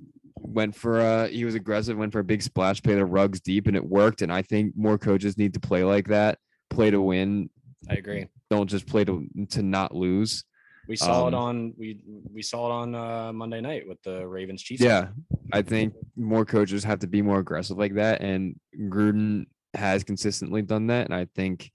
went for a he was aggressive went for a big splash play the Ruggs deep and it worked. And i think more coaches need to play like that play to win. I agree. don't just play to to not lose. We saw it Um, on we we saw it on uh, Monday night with the Ravens Chiefs. yeah i think more coaches have to be more aggressive like that. And gruden has consistently done that. And i think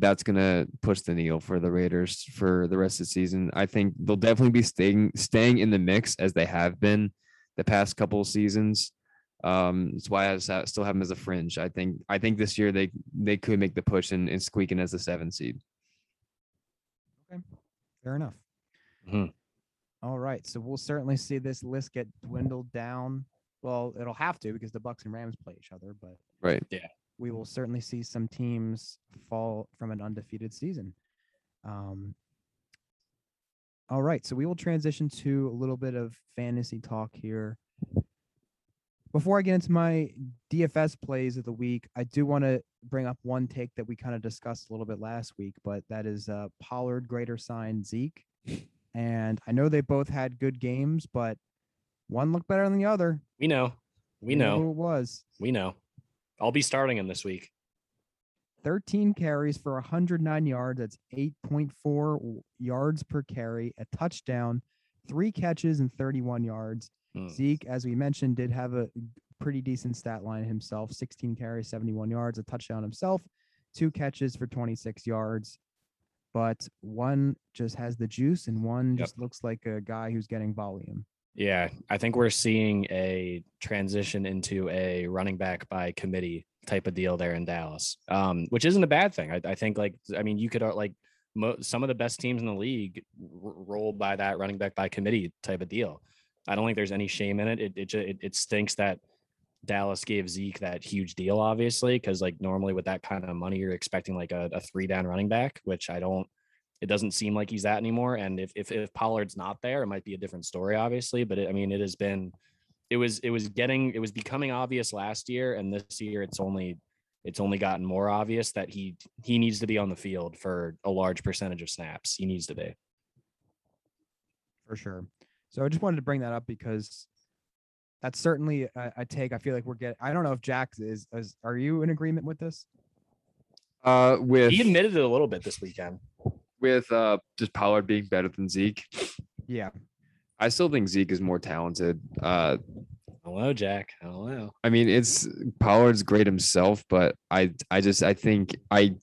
that's going to push the needle for the Raiders for the rest of the season. I think they'll definitely be staying staying in the mix as they have been the past couple of seasons. Um, that's why I still have them as a fringe. I think I think this year they they could make the push and, and squeak in as the seven seed. Okay, fair enough. Mhm. All right, so we'll certainly see this list get dwindled down. Well, it'll have to because the Bucks and Rams play each other, but Right. We will certainly see some teams fall from an undefeated season. Um, all right, so we will transition to a little bit of fantasy talk here. Before I get into my DFS plays of the week, I do want to bring up one take that we kind of discussed a little bit last week, but that is uh, Pollard greater sign Zeke. And I know they both had good games, but one looked better than the other. We know. We You know. who it was. We know. I'll be starting him this week. 13 carries for 109 yards. That's 8.4 yards per carry, a touchdown, three catches, and 31 yards. Hmm. Zeke, as we mentioned, did have a pretty decent stat line himself 16 carries, 71 yards, a touchdown himself, two catches for 26 yards. But one just has the juice, and one Yep. just looks like a guy who's getting volume. Yeah, I think we're seeing a transition into a running back by committee type of deal there in Dallas, um, which isn't a bad thing. I, I think, like, I mean, you could uh, like mo- some of the best teams in the league r- roll by that running back by committee type of deal. I don't think there's any shame in it. It it, it, it stinks that Dallas gave Zeke that huge deal, obviously, because like normally with that kind of money, you're expecting like a, a three down running back, which I don't. It doesn't seem like he's that anymore. And if if, if Pollard's not there, it might be a different story, obviously. But it, I mean, it has been, it was it was getting it was becoming obvious last year, and this year it's only it's only gotten more obvious that he he needs to be on the field for a large percentage of snaps. He needs to be. for sure. So I just wanted to bring that up because that's certainly a, a take. I feel like we're getting. I don't know if Jack is, is. Are you in agreement with this? Uh, with He admitted it a little bit this weekend. With uh just Pollard being better than Zeke. Yeah. I still think Zeke is more talented. Uh, I don't know, Jack. I don't know. I mean, it's Pollard's great himself, but I I just I think I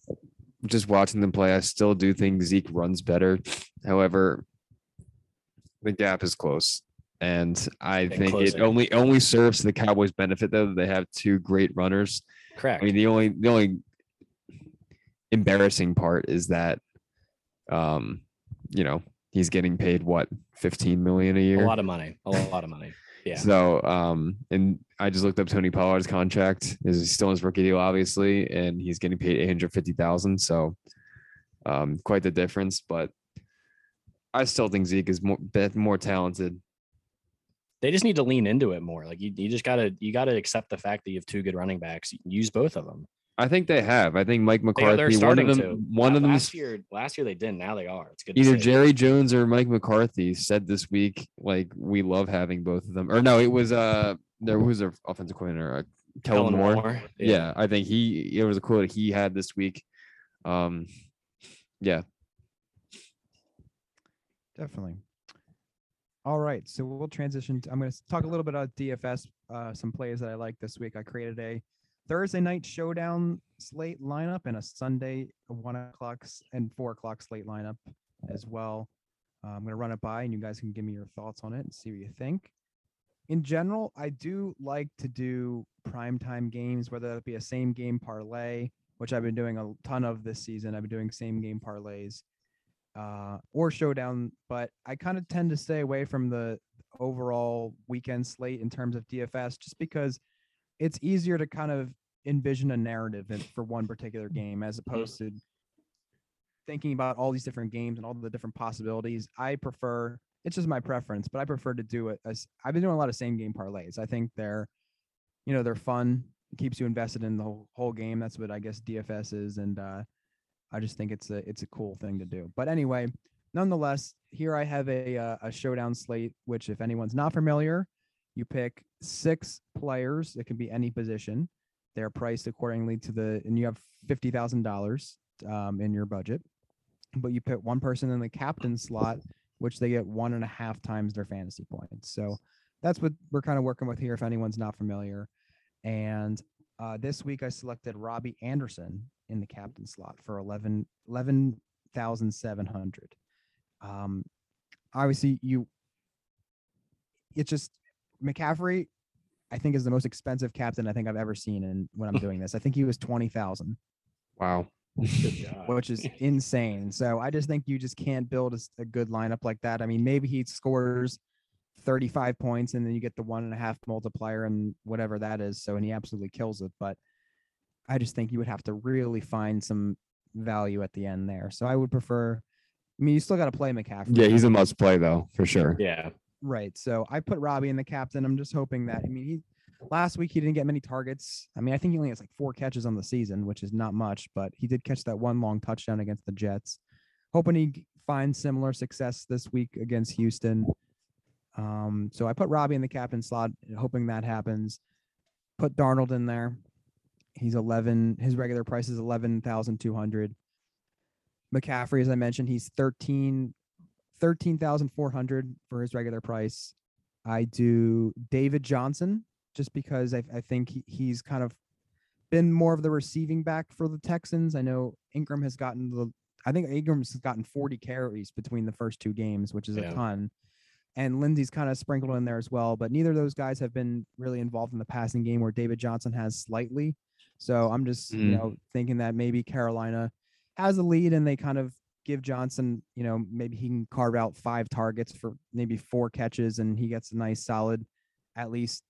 just watching them play, I still do think Zeke runs better. However, the gap is close. And I Getting think it only only serves the Cowboys' benefit though that they have two great runners. Correct. I mean, the only the only embarrassing part is that um, you know, he's getting paid what 15 million a year. a lot of money. A lot of money. Yeah. So, um, and I just looked up Tony Pollard's contract. Is still in his rookie deal, obviously, and he's getting paid eight hundred fifty thousand. So, um, quite the difference. But I still think Zeke is more bet- more talented. They just need to lean into it more. Like you, you just gotta you gotta accept the fact that you have two good running backs. Use both of them. I think they have. I think Mike McCarthy. they're One of starting them. to. One La- of them. last year. Last year they didn't. Now they are. It's good. Either see. Jerry Jones or Mike McCarthy said this week, like we love having both of them. Or no, it was uh, there was their offensive coordinator, uh, Kellen, Moore. Yeah. I think he it was a quote he had this week. Um, yeah, Definitely. All right, so we'll transition. To, I'm going to talk a little bit about DFS, uh, some plays that I like this week. I created a Thursday night showdown slate lineup and a Sunday one o'clock and four o'clock slate lineup as well. Uh, I'm going to run it by, and you guys can give me your thoughts on it and see what you think. In general, I do like to do primetime games, whether that be a same game parlay, which I've been doing a ton of this season. I've been doing same game parlays uh, or showdown, but I kind of tend to stay away from the overall weekend slate in terms of DFS just because it's easier to kind of envision a narrative in- for one particular game as opposed to thinking about all these different games and all the different possibilities. I prefer it's just my preference, but I prefer to do it as I've been doing a lot of same game parlays. I think they're you know, they're fun, it keeps you invested in the whole, whole game. That's what I guess DFS is and uh I just think it's a it's a cool thing to do. But anyway, nonetheless, here I have a uh, a showdown slate. Which, if anyone's not familiar, you pick six players. It can be any position. They're priced accordingly to the, and you have fifty thousand dollars um, in your budget. But you put one person in the captain slot, which they get one and a half times their fantasy points. So that's what we're kind of working with here. If anyone's not familiar, and uh, this week I selected Robbie Anderson in the captain slot for 11 11,700. Um, obviously you it's just McCaffrey I think is the most expensive captain I think I've ever seen and when I'm doing this. I think he was 20,000, wow. Which is insane. So I just think you just can't build a good lineup like that. I mean, maybe he scores 35 points and then you get the one and a half multiplier and whatever that is. So, and he absolutely kills it. But I just think you would have to really find some value at the end there. So I would prefer, I mean, you still got to play McCaffrey. Yeah, he's a must play though for sure. yeah. Right. So I put Robbie in the captain. I'm just hoping that I mean he last week he didn't get many targets. I mean, I think he only has like four catches on the season, which is not much, but he did catch that one long touchdown against the Jets. Hoping he finds similar success this week against Houston. Um, so I put Robbie in the captain slot, hoping that happens. Put Darnold in there. He's 11. His regular price is 11,200. McCaffrey, as I mentioned, he's 13 13,400 for his regular price. I do David Johnson just because I, I think he, he's kind of been more of the receiving back for the Texans. I know Ingram has gotten the, I think Ingram's gotten 40 carries between the first two games, which is Yeah. a ton. And Lindsay's kind of sprinkled in there as well, but neither of those guys have been really involved in the passing game where David Johnson has slightly. So I'm just, you Mm. know, thinking that maybe Carolina has a lead and they kind of give Johnson, you know, maybe he can carve out five targets for maybe four catches and he gets a nice solid at least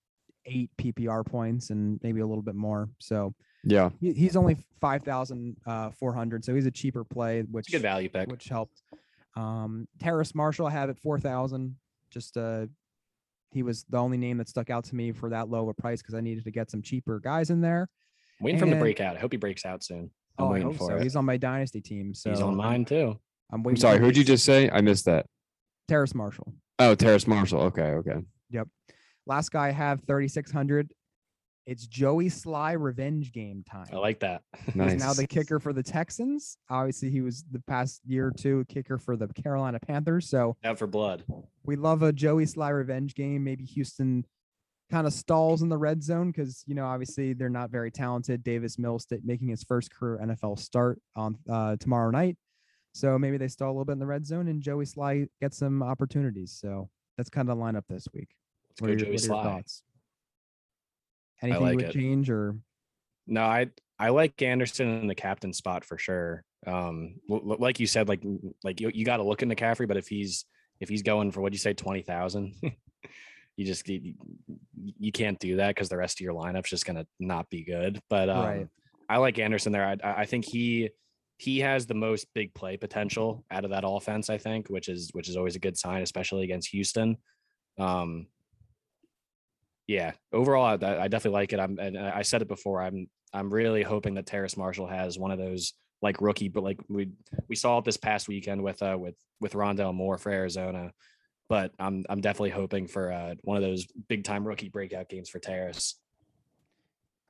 eight PPR points and maybe a little bit more. So Yeah. he, he's only five thousand uh, four hundred, so he's a cheaper play, which It's a good value pick. which helped. Um, Terrace Marshall I have at four thousand. Just uh, he was the only name that stuck out to me for that low of a price because I needed to get some cheaper guys in there. waiting for him to and- break out. I hope he breaks out soon. I'm oh, I waiting hope for so. it. He's on my dynasty team, so He's on mine too. I'm I'm waiting. sorry. for Who'd you just say? I missed that. Terrace Marshall. Oh, Terrace Marshall. Okay. Okay. Yep. Last guy I have thirty six hundred. It's Joey Slye revenge game time. I like that. Nice. He's now the kicker for the Texans. Obviously, he was the past year or two kicker for the Carolina Panthers. So Out for blood. we love a Joey Slye revenge game. Maybe Houston kind of stalls in the red zone because you know obviously they're not very talented. Davis Mills making his first career NFL start on uh, tomorrow night, so maybe they stall a little bit in the red zone and Joey Slye gets some opportunities. So that's kind of the lineup this week. Let's What are, your, Joey what Slye. thoughts? Anything like you would it. change or No, I I like Anderson in the captain spot for sure. Um, like you said, like like you, you got to look in McCaffrey, but if he's if he's going for what do you say twenty thousand, you just you, you can't do that because the rest of your lineup's just gonna not be good. But um, Right. I like Anderson there. I I think he he has the most big play potential out of that offense. I think, which is which is always a good sign, especially against Houston. Um, yeah, overall, I, I definitely like it. I'm, and I said it before. I'm, I'm really hoping that Terrace Marshall has one of those like rookie, but like we we saw it this past weekend with uh with with Rondale Moore for Arizona. But I'm I'm definitely hoping for uh, one of those big time rookie breakout games for Terrace.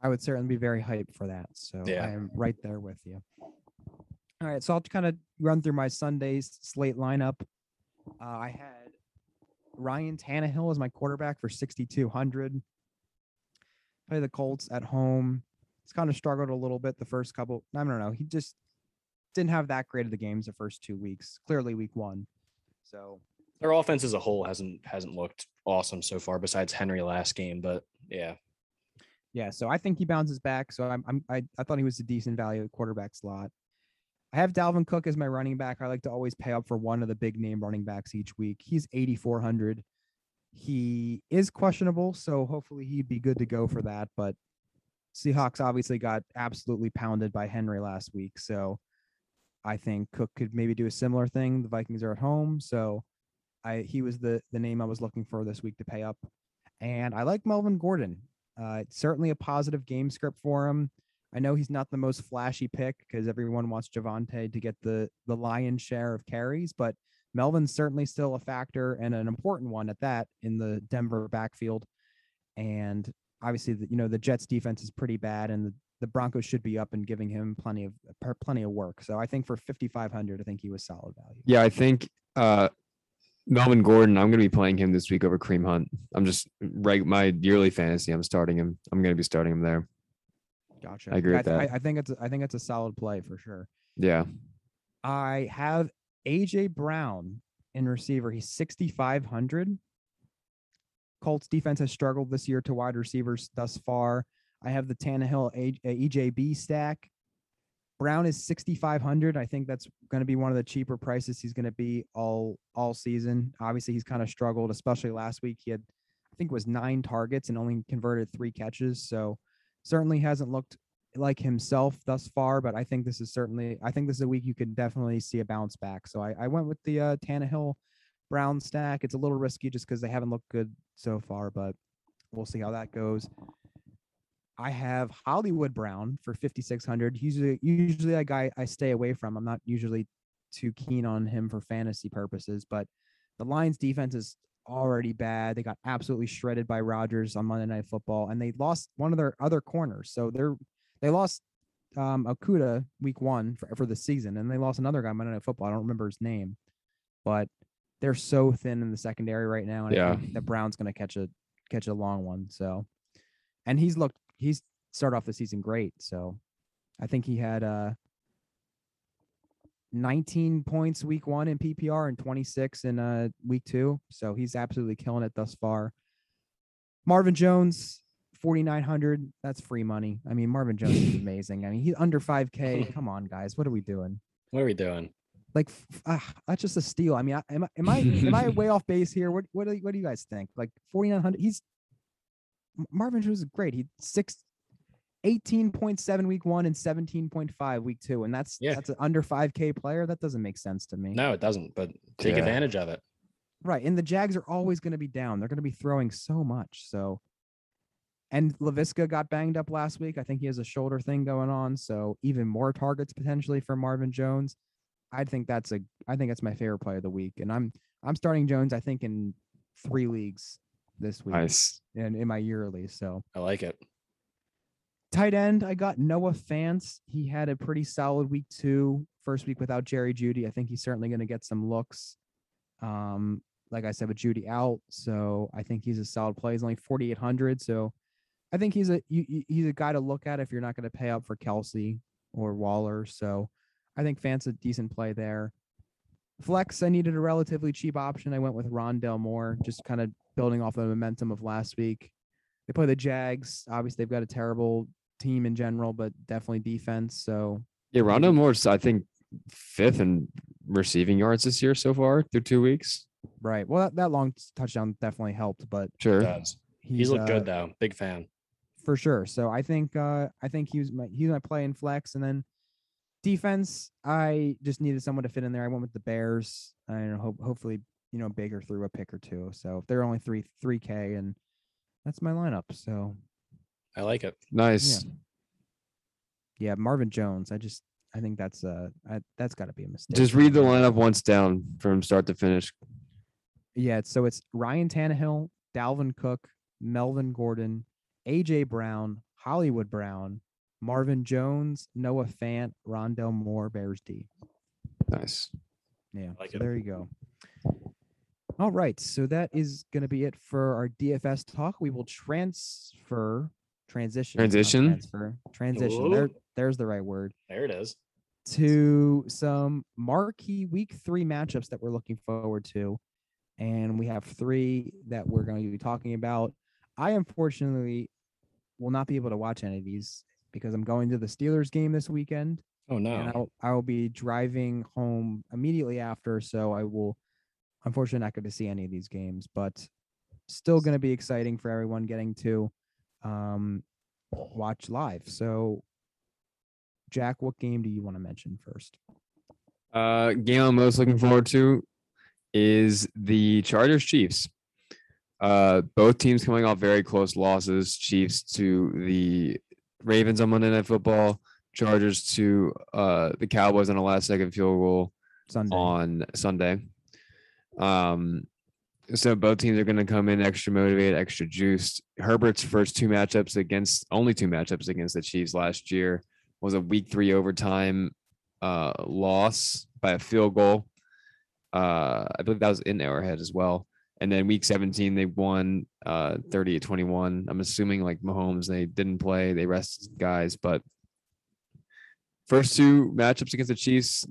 I would certainly be very hyped for that. So Yeah. I am right there with you. All right, so I'll kind of run through my Sundays slate lineup. Uh, I had Ryan Tannehill as my quarterback for 6,200. Play the Colts at home. He's kind of struggled a little bit the first couple. I don't know. He just didn't have that great of the games the first two weeks. Clearly, week one. So Their offense as a whole hasn't hasn't looked awesome so far, besides Henry last game. But yeah, yeah, so I think he bounces back. So I'm, I'm I, I thought he was a decent value at quarterback slot. I have Dalvin Cook as my running back. I like to always pay up for one of the big name running backs each week. He's 8,400. He is questionable, so hopefully he'd be good to go for that. But Seahawks obviously got absolutely pounded by Henry last week, so I think Cook could maybe do a similar thing. The Vikings are at home, so I he was the the name I was looking for this week to pay up. And I like Melvin Gordon. Uh, it's certainly a positive game script for him. I know he's not the most flashy pick because everyone wants Javonte to get the the lion's share of carries, but Melvin's certainly still a factor and an important one at that in the Denver backfield. And obviously, the, you know the Jets defense is pretty bad, and the, the Broncos should be up and giving him plenty of plenty of work. So I think for 5500, I think he was solid value. Yeah, I think uh Melvin Gordon, I'm gonna be playing him this week over Kareem Hunt. I'm just right my yearly fantasy. I'm starting him. I'm gonna be starting him there. Gotcha. I agree Yeah, with that. I, I think it's I think it's a solid play for sure. Yeah. I have AJ Brown in receiver. He's 6,500. Colts defense has struggled this year to wide receivers thus far. I have the Tannehill AJB stack. Brown is 6,500. I think that's going to be one of the cheaper prices he's going to be all all season. Obviously, he's kind of struggled, especially last week. He had, I think, was nine targets and only converted three catches. So certainly hasn't looked like himself thus far, but I think this is certainly I think this is a week you could definitely see a bounce back. So I, I went with the uh, Tannehill Brown stack. It's a little risky just because they haven't looked good so far, but we'll see how that goes. I have Hollywood Brown for 5600. Usually usually a guy I stay away from. I'm not usually too keen on him for fantasy purposes, but the Lions defense is already bad. They got absolutely shredded by Rodgers on Monday Night Football, and they lost one of their other corners. So they're they lost um Okudah week one for, for the season, and they lost another guy Monday Night Football. I don't remember his name, but they're so thin in the secondary right now, and I Yeah. think that Brown's gonna catch a catch a long one. So, and he's looked he's started off the season great. So, I think he had uh 19 points week one in PPR and 26 in uh week two. So he's absolutely killing it thus far. Marvin Jones, 4,900. That's free money. I mean, Marvin Jones is amazing. I mean, he's under 5K. Come on, guys. What are we doing? what are we doing? Like, ah, that's just a steal. I mean, I- am I am I am I way off base here? What what do, you- what do you guys think? Like 4,900. He's Marvin Jones is great. He six. 18.7 week one and 17.5 week two. And that's Yeah. that's an under 5k player. That doesn't make sense to me. No, it doesn't. But take Yeah. advantage of it. Right. And the Jags are always going to be down. They're going to be throwing so much. So, and Laviska got banged up last week. I think he has a shoulder thing going on. So, even more targets potentially for Marvin Jones. I think that's a, I think that's my favorite play of the week. And I'm, I'm starting Jones, I think, in three leagues this week Nice. and in my yearly. So, I like it. tight end, I got Noah Fant. He had a pretty solid week two, first week without Jerry Jeudy. I think he's certainly going to get some looks. Um, like I said, with Jeudy out, so I think he's a solid play. He's only 4,800, so I think he's a you- he's a guy to look at if you're not going to pay up for Kelce or Waller. So I think Fant's a decent play there. Flex, I needed a relatively cheap option. I went with Rondale Moore, just kind of building off the momentum of last week. They play the Jags. Obviously, they've got a terrible team in general, but definitely defense. So Yeah, Rondale Moore's I think fifth in receiving yards this year so far through two weeks. right. Well, that, that long touchdown definitely helped, but Sure. Does. he's, He's looked uh, good though. Big fan. for sure. So I think uh I think he was my he's my play in flex, and then defense. I just needed someone to fit in there. I went with the Bears. I don't know. Hope, hopefully, you know, Baker threw a pick or two. So if they're only three three k, and that's my lineup. So I like it. Nice. yeah, Marvin Jones. I just I think that's uh I, that's got to be a mistake. Just read the lineup once down from start to finish. Yeah, so it's Ryan Tannehill, Dalvin Cook, Melvin Gordon, AJ Brown, Hollywood Brown, Marvin Jones, Noah Fant, Rondale Moore, Bears D. Nice. Yeah, like so there you go. All right, so that is going to be it for our DFS talk. We will transfer, transition, not Transition? transfer, transition. Oh. There, there's the right word There it is. to some marquee week three matchups that we're looking forward to. And we have three that we're going to be talking about. I unfortunately will not be able to watch any of these because I'm going to the Steelers game this weekend. Oh And no. I'll, I will be driving home immediately after. So I will, unfortunately, not going to see any of these games, but still going to be exciting for everyone getting to um, watch live. So, Jack, what game do you want to mention first? Uh, game I'm most looking forward to is the Chargers Chiefs. Uh, both teams coming off very close losses. Chiefs to the Ravens on Monday Night Football. Chargers to uh the Cowboys on a last second field goal Sunday. on Sunday. Um, so both teams are going to come in extra motivated, extra juiced. Herbert's first two matchups against only two matchups against the Chiefs last year was a week three overtime uh loss by a field goal. Uh, I believe that was in Arrowhead as well. And then week 17, they won uh 30 to 21. I'm assuming like Mahomes, they didn't play, they rested guys, but first two matchups against the Chiefs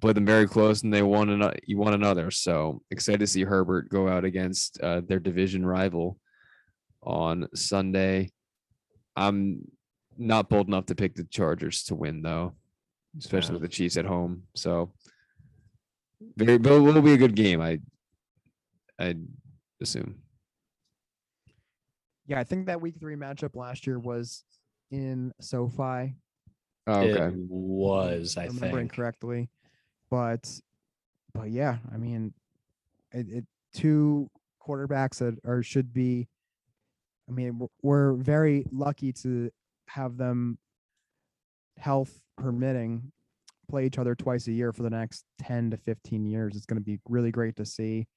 played them very close and they won another you won another. So excited to see Herbert go out against uh, their division rival on Sunday. I'm not bold enough to pick the Chargers to win though, especially Yeah. with the Chiefs at home. So very but it will be a good game, I I assume. yeah, I think that week three matchup last year was in SoFi. Oh, okay. It was, I remembering think. correctly. But but yeah, I mean it, it two quarterbacks that are should be I mean we're, very lucky to have them health permitting play each other twice a year for the next 10 to 15 years. It's going to be really great to see.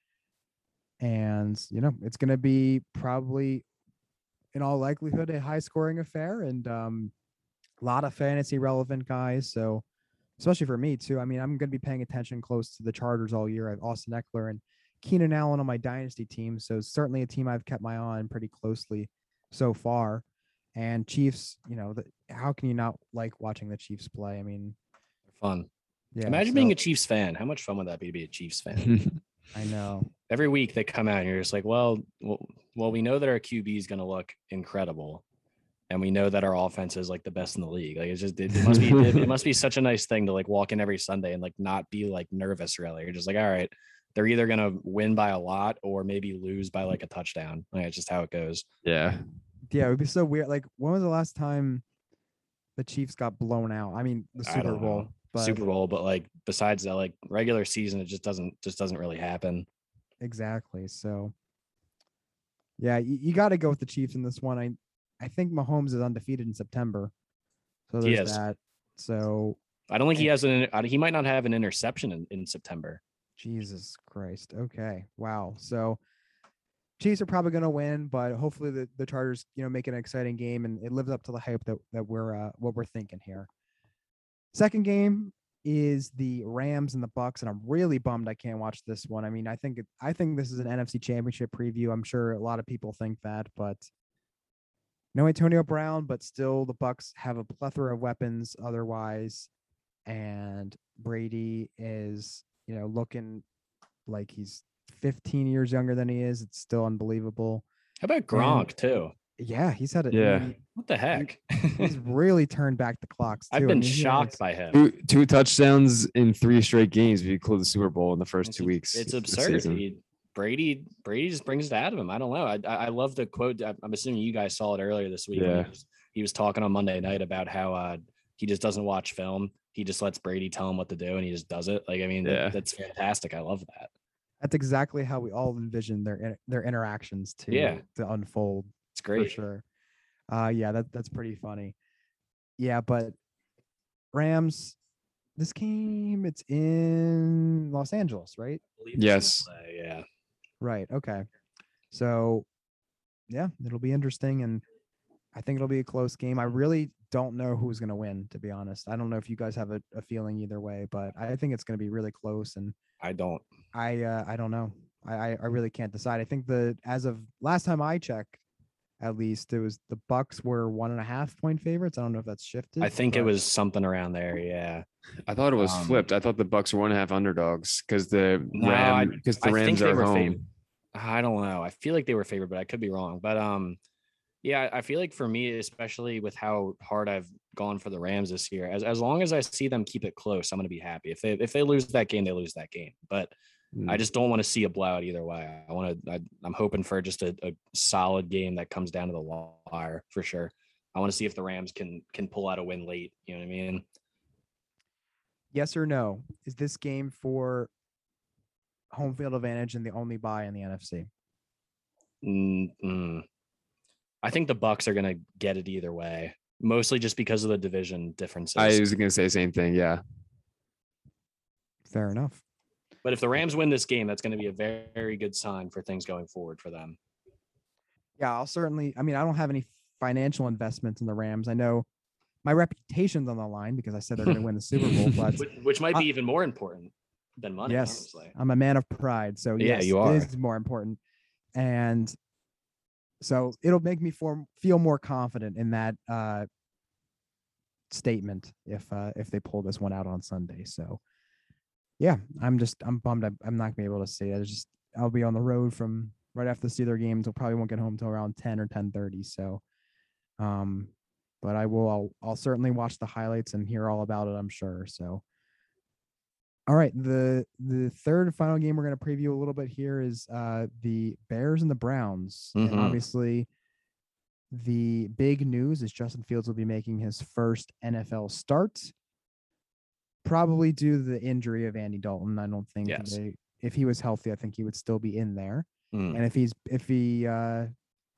And you know, it's going to be probably in all likelihood a high scoring affair and um a lot of fantasy relevant guys. So especially for me too. I mean, I'm going to be paying attention close to the Chargers all year. I have Austin Ekeler and Keenan Allen on my dynasty team, so certainly a team I've kept my eye on pretty closely so far. And Chiefs, you know, the, how can you not like watching the Chiefs play? I mean, Fun. yeah. Imagine being a Chiefs fan. How much fun would that be to be a Chiefs fan? I know. Every week they come out and you're just like, well, well, well we know that our QB is going to look incredible. And we know that our offense is like the best in the league. Like it's just, it, it must be, it, it must be such a nice thing to like walk in every Sunday and like not be like nervous really. You're just like, all right, they're either going to win by a lot or maybe lose by like a touchdown. Like it's just how it goes. yeah. Yeah, it would be so weird. Like, when was the last time the Chiefs got blown out? I mean, the Super Bowl. But Super Bowl, but like besides that, like regular season, it just doesn't just doesn't really happen. Exactly. So, yeah, you, you got to go with the Chiefs in this one. I, I think Mahomes is undefeated in September. So there's is. that. So I don't think he has an. uh, He might not have an interception in, in September. Jesus Christ. Okay. Wow. So Chiefs are probably going to win, but hopefully the, the Chargers, you know, make it an exciting game and it lives up to the hype that, that we're uh, what we're thinking here. Second game is the Rams and the Bucks, and I'm really bummed I can't watch this one. I mean, I think it, I think this is an NFC Championship preview. I'm sure a lot of people think that, but no Antonio Brown, but still the Bucks have a plethora of weapons otherwise, and Brady is you know looking like he's 15 years younger than he is. It's still unbelievable. How about Gronk too? Yeah, he's had it. Yeah. he- What the heck? he's really turned back the clocks. Too. I've I been mean, shocked has- by him. Two, two touchdowns in three straight games. If you include the Super Bowl in the first It's two weeks. It's absurd. He, Brady Brady just brings it out of him. I don't know. I I I love the quote. I- I'm assuming you guys saw it earlier this week. Yeah. He was, he was talking on Monday night about how uh, he just doesn't watch film. He just lets Brady tell him what to do, and he just does it. Like I mean, that- Yeah. that's fantastic. I love that. That's exactly how we all envision their their interactions to Yeah. to unfold It's great for sure. Uh, yeah, that that's pretty funny. Yeah, but Rams, this game it's in Los Angeles, right? believe it's Yes. LA, Yeah. Right. Okay. So, yeah, it'll be interesting, and I think it'll be a close game. I really don't know who's going to win, to be honest. I don't know if you guys have a, a feeling either way, but I think it's going to be really close, and I don't. I uh, I don't know. I, I I really can't decide. I think the as of last time I checked, at least it was the Bucks were one and a half point favorites. I don't know if that's shifted. I think it was something around there. Yeah. I thought it was Um, flipped. I thought the Bucks were one and a half underdogs because the No, I- Ram because the I think Rams they are were home. favored. I don't know. I feel like they were favored, but I could be wrong. But um, yeah, I feel like for me, especially with how hard I've gone for the Rams this year, as as long as I see them keep it close, I'm gonna be happy. If they if they lose that game, they lose that game. But I Mm. just don't want to see a blowout either way. I want to. I'm hoping for just a, a solid game that comes down to the wire for sure. I want to see if the Rams can can pull out a win late. You know what I mean? yes or no. Is this game for home field advantage and the only bye in the NFC? Mm, mm. I think the Bucks are gonna get it either way, mostly just because of the division differences. I was gonna say the same thing. Yeah. Fair enough. but if the Rams win this game, that's going to be a very, very good sign for things going forward for them. Yeah, I'll certainly. I mean, I don't have any financial investments in the Rams. I know my reputation's on the line because I said they're going to win the Super Bowl. But Which, which might I- be even more important than money. yes, honestly. I'm a man of pride. So Yeah, yes, you are. is more important, and so it'll make me form, feel more confident in that uh, statement if uh, if they pull this one out on Sunday. So yeah, I'm just I'm bummed. I'm, I'm not gonna be able to see it. It's just I'll be on the road from right after the Steeler games. I'll probably won't get home till around 10 or 10:30. So, um, but I will. I'll, I'll certainly watch the highlights and hear all about it. I'm sure. So. All right, the the third and final game we're going to preview a little bit here is uh, the Bears and the Browns, and Mhm. obviously, the big news is Justin Fields will be making his first NFL start, probably due to the injury of Andy Dalton. I don't think Yes. they, if he was healthy, I think he would still be in there. Mm. And if he's if he, uh,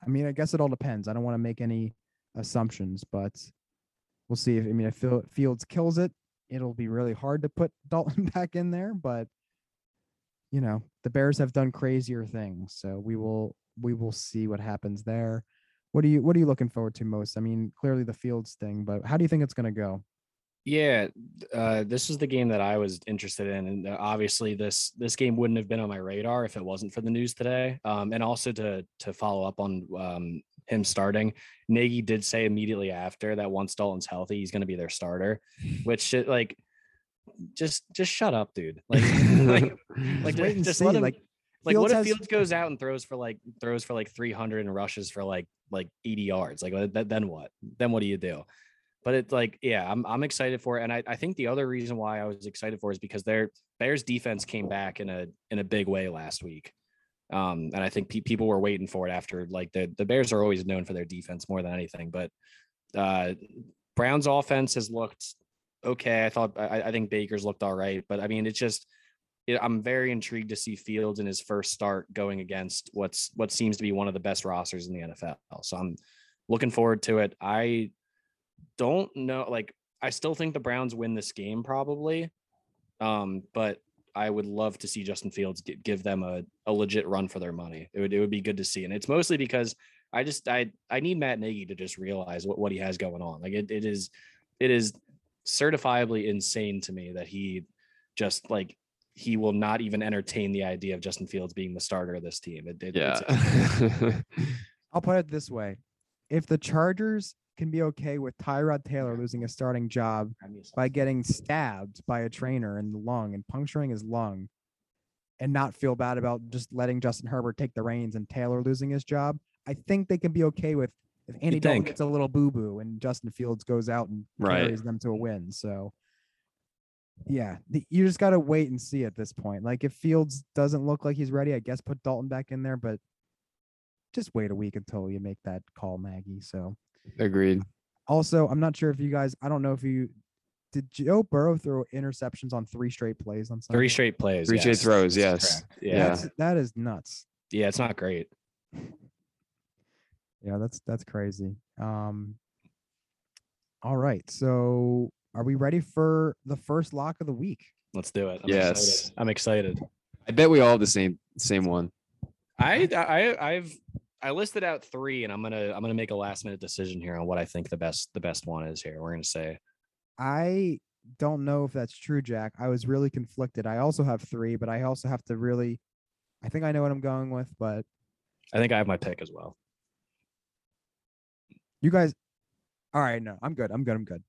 I mean, I guess it all depends. I don't want to make any assumptions, but we'll see. If I mean, if Fields kills it, it'll be really hard to put Dalton back in there. But you know, the Bears have done crazier things, so we will we will see what happens there. What are you What are you looking forward to most? I mean, clearly the Fields thing, but how do you think it's going to go? Yeah, uh, this is the game that I was interested in, and uh, obviously this this game wouldn't have been on my radar if it wasn't for the news today. Um, and also to to follow up on um, him starting, Nagy did say immediately after that once Dalton's healthy, he's going to be their starter, which like just just shut up, dude. Like like like Just wait and just let him, like, like what if has- Fields goes out and throws for like throws for like 300 and rushes for like like 80 yards? Like then what? Then what do you do? But it's like, yeah, I'm I'm excited for it. And I, I think the other reason why I was excited for is because their Bears defense came back in a in a big way last week. Um, and I think pe- people were waiting for it after like the the Bears are always known for their defense more than anything, but uh, Brown's offense has looked okay. I thought I, I think Baker's looked all right, but I mean it's just it, I'm very intrigued to see Fields in his first start going against what's what seems to be one of the best rosters in the NFL. So I'm looking forward to it. I don't know, like I still think the Browns win this game probably, um, but I would love to see Justin Fields get, give them a, a legit run for their money. It would it would be good to see, and it's mostly because I just I I need Matt Nagy to just realize what, what he has going on. Like it, it is it is certifiably insane to me that he just like he will not even entertain the idea of Justin Fields being the starter of this team. It, it, Yeah. I'll put it this way: if the Chargers can be okay with Tyrod Taylor losing a starting job by getting stabbed by a trainer in the lung and puncturing his lung, and not feel bad about just letting Justin Herbert take the reins and Taylor losing his job, I think they can be okay with if Andy Dalton gets a little boo boo and Justin Fields goes out and Right. carries them to a win. So. Yeah, the, you just got to wait and see at this point. Like, if Fields doesn't look like he's ready, I guess put Dalton back in there, but just wait a week until you make that call, Maggie. So, Agreed. also, I'm not sure if you guys, I don't know if you did Joe Burrow throw interceptions on three straight plays on Sunday? three straight plays. Three straight throws, that's yes. correct. Yeah. Yeah. That's, that is nuts. Yeah, it's not great. Yeah, that's that's crazy. Um all right. So are we ready for the first lock of the week? Let's do it. I'm Yes. excited. I'm excited. I bet we all have the same same one. I I I've I listed out three, and I'm gonna I'm gonna make a last minute decision here on what I think the best the best one is here. We're gonna say I don't know if that's true, Jack. I was really conflicted. I also have three, but I also have to really I think I know what I'm going with, but I think I have my pick as well. you guys all right, no, I'm good. I'm good. I'm good.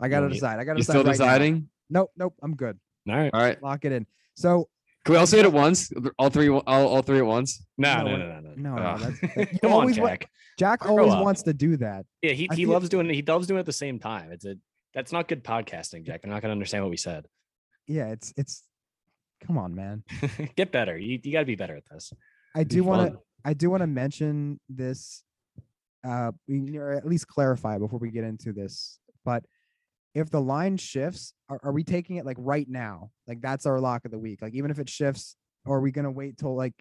I gotta want decide. I gotta You decide. still right now. deciding? Nope, nope, I'm good. All right. All right. Lock it in. So Can we all say it at once? All three all, all three at once? No, No, no, what- no, no, no. no, no, Ah. that's, that- you Come on, always wa- Jack. Jack Grow always up. wants to do that. Yeah, he, I he feel- loves doing it. He loves doing it at the same time. It's a that's not good podcasting, Jack. They're not gonna understand what we said. Yeah, it's it's come on, man. Get better. You you gotta be better at this. I do want to. I do want to mention this uh we- or at least clarify before we get into this. But if the line shifts, are, are we taking it like right now? Like that's our lock of the week. Like even if it shifts, or are we gonna wait till like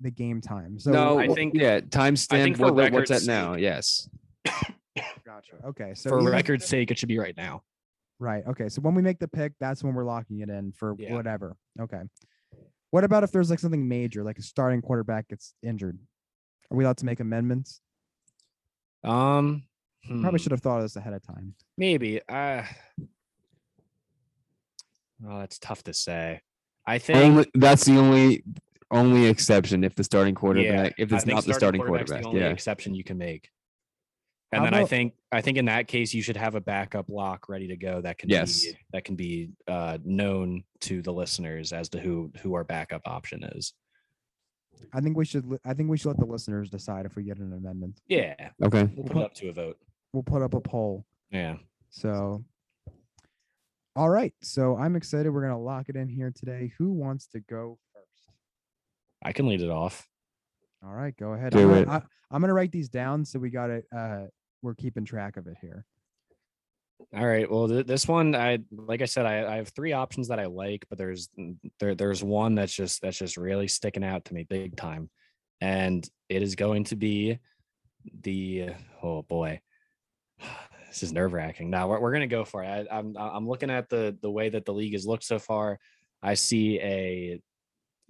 the game time? So no, I think- yeah, timestamp. think for What, what- what's record's that now? Yes. gotcha. Okay, so For even record's sake, it should be right now. Right. Okay. So when we make the pick, that's when we're locking it in for Yeah. whatever. Okay. What about if there's like something major, like a starting quarterback gets injured? Are we allowed to make amendments? Um Probably hmm, should have thought of this ahead of time. maybe. Uh oh, that's tough to say. I think Only, that's the only only exception if the starting yeah, quarterback if it's think not the starting quarterback's quarterback. The only Yeah. exception you can make. And How then I think I think in that case you should have a backup lock ready to go that can Yes. be that can be uh, known to the listeners as to who who our backup option is. I think we should. I think we should let the listeners decide if we get an amendment. Yeah, Okay. we'll put it up to a vote. We'll put up a poll. Yeah. So, all right. So I'm excited. We're gonna lock it in here today. Who wants to go first? I can lead it off. All right, go ahead. Do I'm, it. gonna, I, am gonna write these down so we got it. Uh, we're keeping track of it here. All right. Well, th- this one, I like I said, I, I have three options that I like, but there's there there's one that's just that's just really sticking out to me big time, and it is going to be the oh boy, this is nerve wracking. Now we're, we're gonna go for it. I, I'm I'm looking at the the way that the league has looked so far. I see a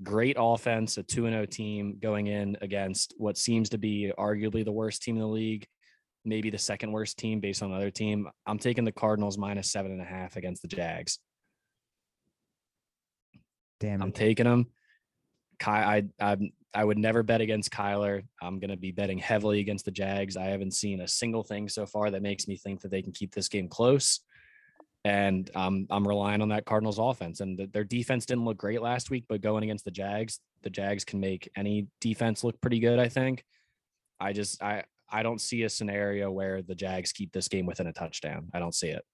great offense, a two and zero team going in against what seems to be arguably the worst team in the league maybe the second worst team based on the other team. I'm taking the Cardinals minus seven and a half against the Jags. Damn it. I'm taking them. Ky, I, I I would never bet against Kyler. I'm gonna be betting heavily against the Jags. I haven't seen a single thing so far that makes me think that they can keep this game close. And um, I'm relying on that Cardinals offense. And th- their defense didn't look great last week, but going against the Jags, the Jags can make any defense look pretty good. I think. I just I I don't see a scenario where the Jags keep this game within a touchdown. I don't see it.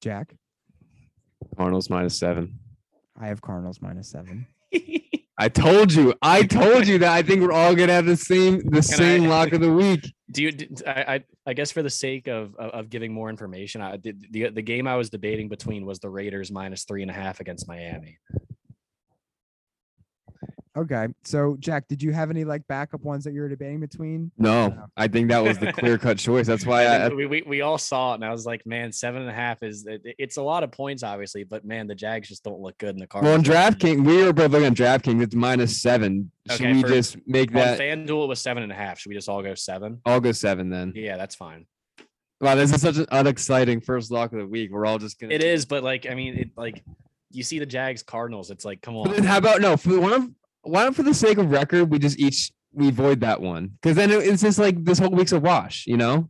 Jack. Cardinals minus seven. I I have Cardinals minus seven. I told you. I told you that I think we're all gonna have the same the same I- lock of the week. Do you? d- I, I I guess for the sake of of, of giving more information, I did the the game I was debating between was the Raiders minus three and a half against Miami. Okay. So Jack, did you have any like backup ones that you were debating between? No, I think that was the clear cut choice. That's why I I, we, we we all saw it, and I was like, man, seven and a half is it, it's a lot of points, obviously, but man, the Jags just don't look good in the car. well on DraftKings, we were both looking at DraftKings. It's minus seven. Should Okay, we for- just make On that FanDuel, it was seven and a half. Should we just all go seven? I'll go seven then. Yeah, that's fine. Wow, this is such an unexciting first lock of the week. We're all just gonna It is, but like, I mean, it like you see the Jags Cardinals. It's like, come But then on. how about no? For one of why don't for the sake of record, we just each we avoid that one because then it's just like this whole week's a wash. You know,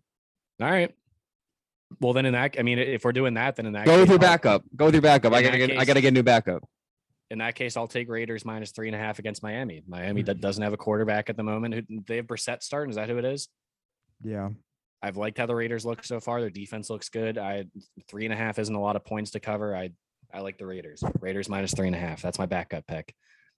All right. Well, then in that, I mean, if we're doing that, then in that go with case, your I'll- backup. Go with your backup. I gotta that get. I gotta get a new backup. in that case, I'll take Raiders minus three and a half against Miami. Miami that hmm. doesn't have a quarterback at the moment. They have Brissett starting? Is that who it is? Yeah. I've liked how the Raiders look so far. Their defense looks good. I three and a half isn't a lot of points to cover. I I like the Raiders. Raiders minus three and a half. That's my backup pick.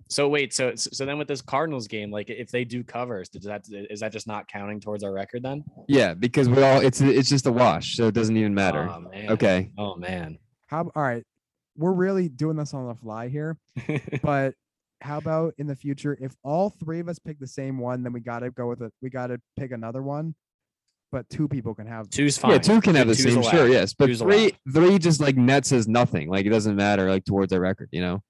So wait, so so then with this Cardinals game, like if they do covers, does that is that just not counting towards our record then? Yeah, because we're all it's it's just a wash, so it doesn't even matter. Oh, man. okay. Oh man. How all right. We're really doing this on the fly here, but how about in the future if all three of us pick the same one, then we gotta go with it. We gotta pick another one, but two people can have Two's fine. Yeah, two can have the Two's same. Sure, yes, but Two's three allowed. three just like nets is nothing. Like it doesn't matter like towards our record. You know.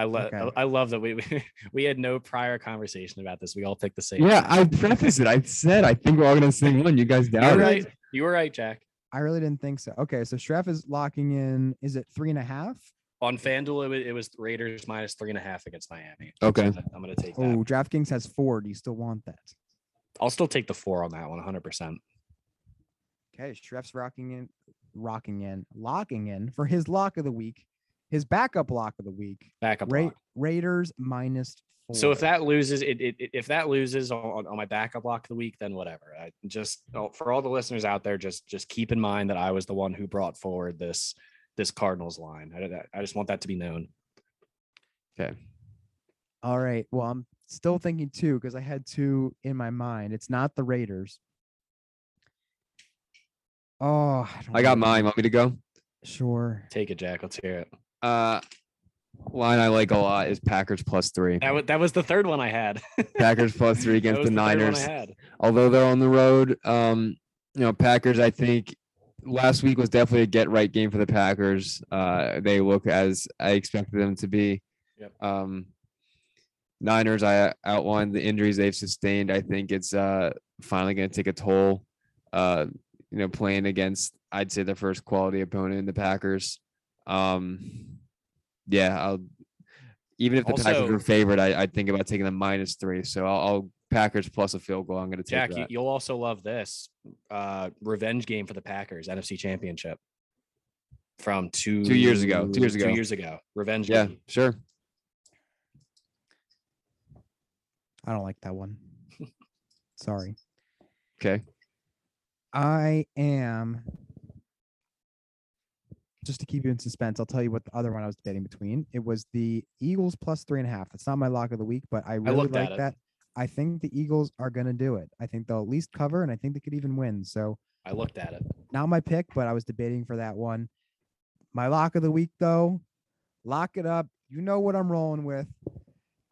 I love Okay. I love that we we- we had no prior conversation about this. We all picked the same. Yeah. I prefaced it. I said I think we're all gonna same one. You guys doubted. it. right. You were right, Jack. I really didn't think so. Okay, so Schreff is locking in. Is it three and a half? On FanDuel, it was, it was Raiders minus three and a half against Miami. Okay. So I'm gonna take that. Oh, DraftKings has four. Do you still want that? I'll still take the four on that one, 100. percent Okay, Schreff's rocking in, rocking in, locking in for his lock of the week, his backup lock of the week. Backup. Ra- lock. Raiders minus four. So if that loses, it, it, it- if that loses on, on my backup lock of the week, then whatever. I just oh, for all the listeners out there, just just keep in mind that I was the one who brought forward this this Cardinals line. I, I just want that to be known. Okay. All right. Well, I'm still thinking two because I had two in my mind. It's not the Raiders. Oh, don't I got know. mine. Want me to go? Sure. Take it, Jack. Let's hear it. Uh, line I like a lot is Packers plus three. That was that was the third one I had. Packers plus three against the I Niners. Although they're on the road, um, you know, Packers. I think last week was definitely a get right game for the Packers. Uh, they look as I expected them to be. Yep. Um, Niners. I outlined the injuries they've sustained. I think it's uh finally going to take a toll. Uh, you know, playing against I'd say the first quality opponent in the Packers. Um, yeah, I'll even if the Packers Also- were favored, I I'd think about taking the minus three. So I'll, I'll Packers plus a field goal. I'm going to take Jack, you, that. you'll also love this uh, revenge game for the Packers, NFC Championship from two Two years ago, two years ago. Two years ago, revenge Yeah, game. sure. I don't like that one. Sorry. Okay. I am just to keep you in suspense. I'll tell you what the other one I was debating between. It was the Eagles plus three and a half. It's not my lock of the week, but I really looked like that. I think the Eagles are going to do it. I think they'll at least cover, and I think they could even win. So I looked at it. not my pick, but I was debating for that one. My lock of the week, though, lock it up. You know what I'm rolling with.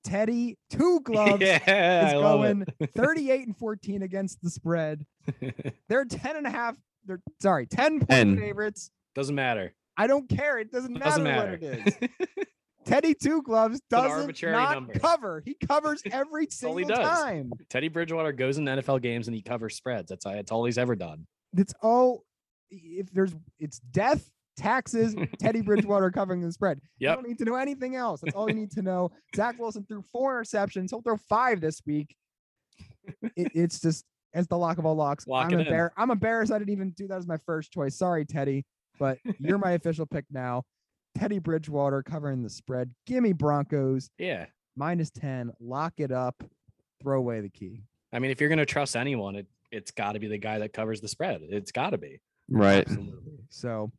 Teddy, two gloves, yeah, is I going 38 and 14 against the spread. They're 10 and a half. They're sorry, 10 point 10. favorites. Doesn't matter. I don't care. It doesn't matter, Doesn't matter. what it is. Teddy Two Gloves doesn't not number. cover. He covers every single time. Teddy Bridgewater goes in NFL games and he covers spreads. That's that's all he's ever done. It's all if there's it's death, taxes, Teddy Bridgewater covering the spread. You don't need to know anything else. That's all you need to know. Zach Wilson threw four interceptions. He'll throw five this week. It, it's just as the lock of all locks. Lock I'm embarrassed. I'm embarrassed. I didn't even do that as my first choice. Sorry, Teddy, but you're my official pick now. Teddy Bridgewater covering the spread. Gimme Broncos Yeah. minus 10. Lock it up. Throw away the key. I mean, if you're gonna trust anyone, it it's got to be the guy that covers the spread. It's got to be. Right. Absolutely. So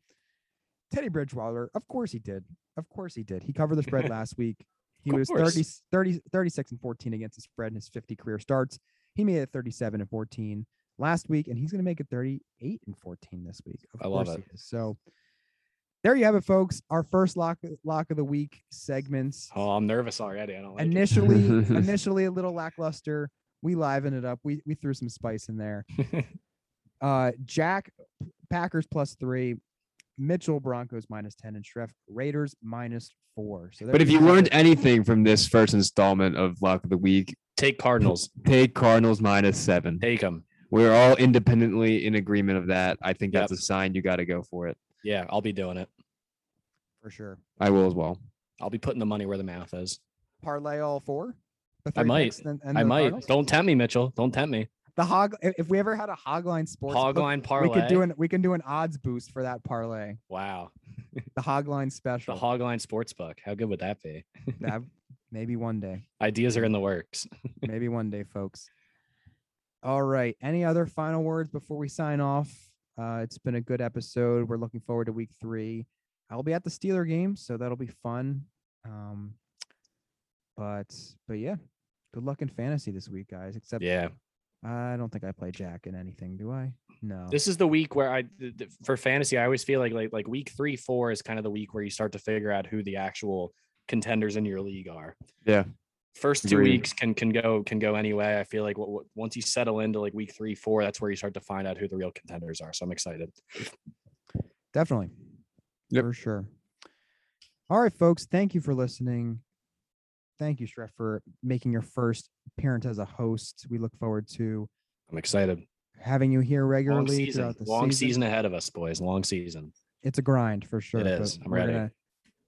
Teddy Bridgewater, of course he did. Of course he did. He covered the spread last week. He was course. 30, 30, 36 and 14 against the spread in his 50 career starts. He made it 37 and 14 last week, and he's going to make it 38 and 14 this week. Of I love course it. he is. So there you have it, folks. Our first lock lock of the week segments. Oh, I'm nervous already. I don't like it. initially, initially a little lackluster. We livened it up. We we threw some spice in there. Uh, Jack Packers plus three, Mitchell Broncos minus ten, and Schreff Raiders minus four. So But if you learned it. anything from this first installment of Lock of the Week, Take Cardinals. take Cardinals minus seven. Take them. We're all independently in agreement of that. I think Yep. that's a sign you got to go for it. Yeah, I'll be doing it. for sure, I will as well. I'll be putting the money where the mouth is. parlay all four. The I three might. picks and- and I the might. Cardinals? Don't tempt me, Mitchell. Don't tempt me. The hog. If if we ever had a hogline sports, book, Hogline parlay. we could do an we can do an odds boost for that parlay. wow. The hogline special. The special. Hogline Sportsbook. How good would that be? That- maybe one day. Ideas are in the works. maybe one day, folks. All right. Any other final words before we sign off? Uh, it's been a good episode. We're looking forward to week three. I'll be at the Steeler game, so that'll be fun. Um, but but yeah, good luck in fantasy this week, guys. Except Yeah. I don't think I play Jack in anything, do I? No. This is the week where I th- th- for fantasy, I always feel like like like week three, four is kind of the week where you start to figure out who the actual contenders in your league are. Yeah. First two Agreed. weeks can can go can go anyway. I feel like what, what, once you settle into like week three, four, that's where you start to find out who the real contenders are. So I'm excited. Definitely. Yep. For sure. All right, folks. Thank you for listening. Thank you, Schreff, for making your first appearance as a host. We look forward to I'm excited. having you here Long regularly season, throughout the long season. season ahead of us, boys. Long season. It's a grind for sure. but is. I'm we're ready. Gonna,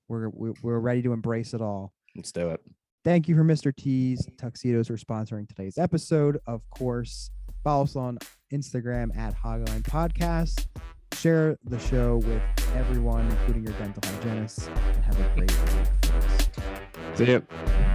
we're we're ready to embrace it all. Let's do it. Thank you for Mr. T's Tuxedos for sponsoring today's episode. Of course, follow us on Instagram at Hogline Podcast. Share the show with everyone, including your dental hygienists, and have a great week. See ya.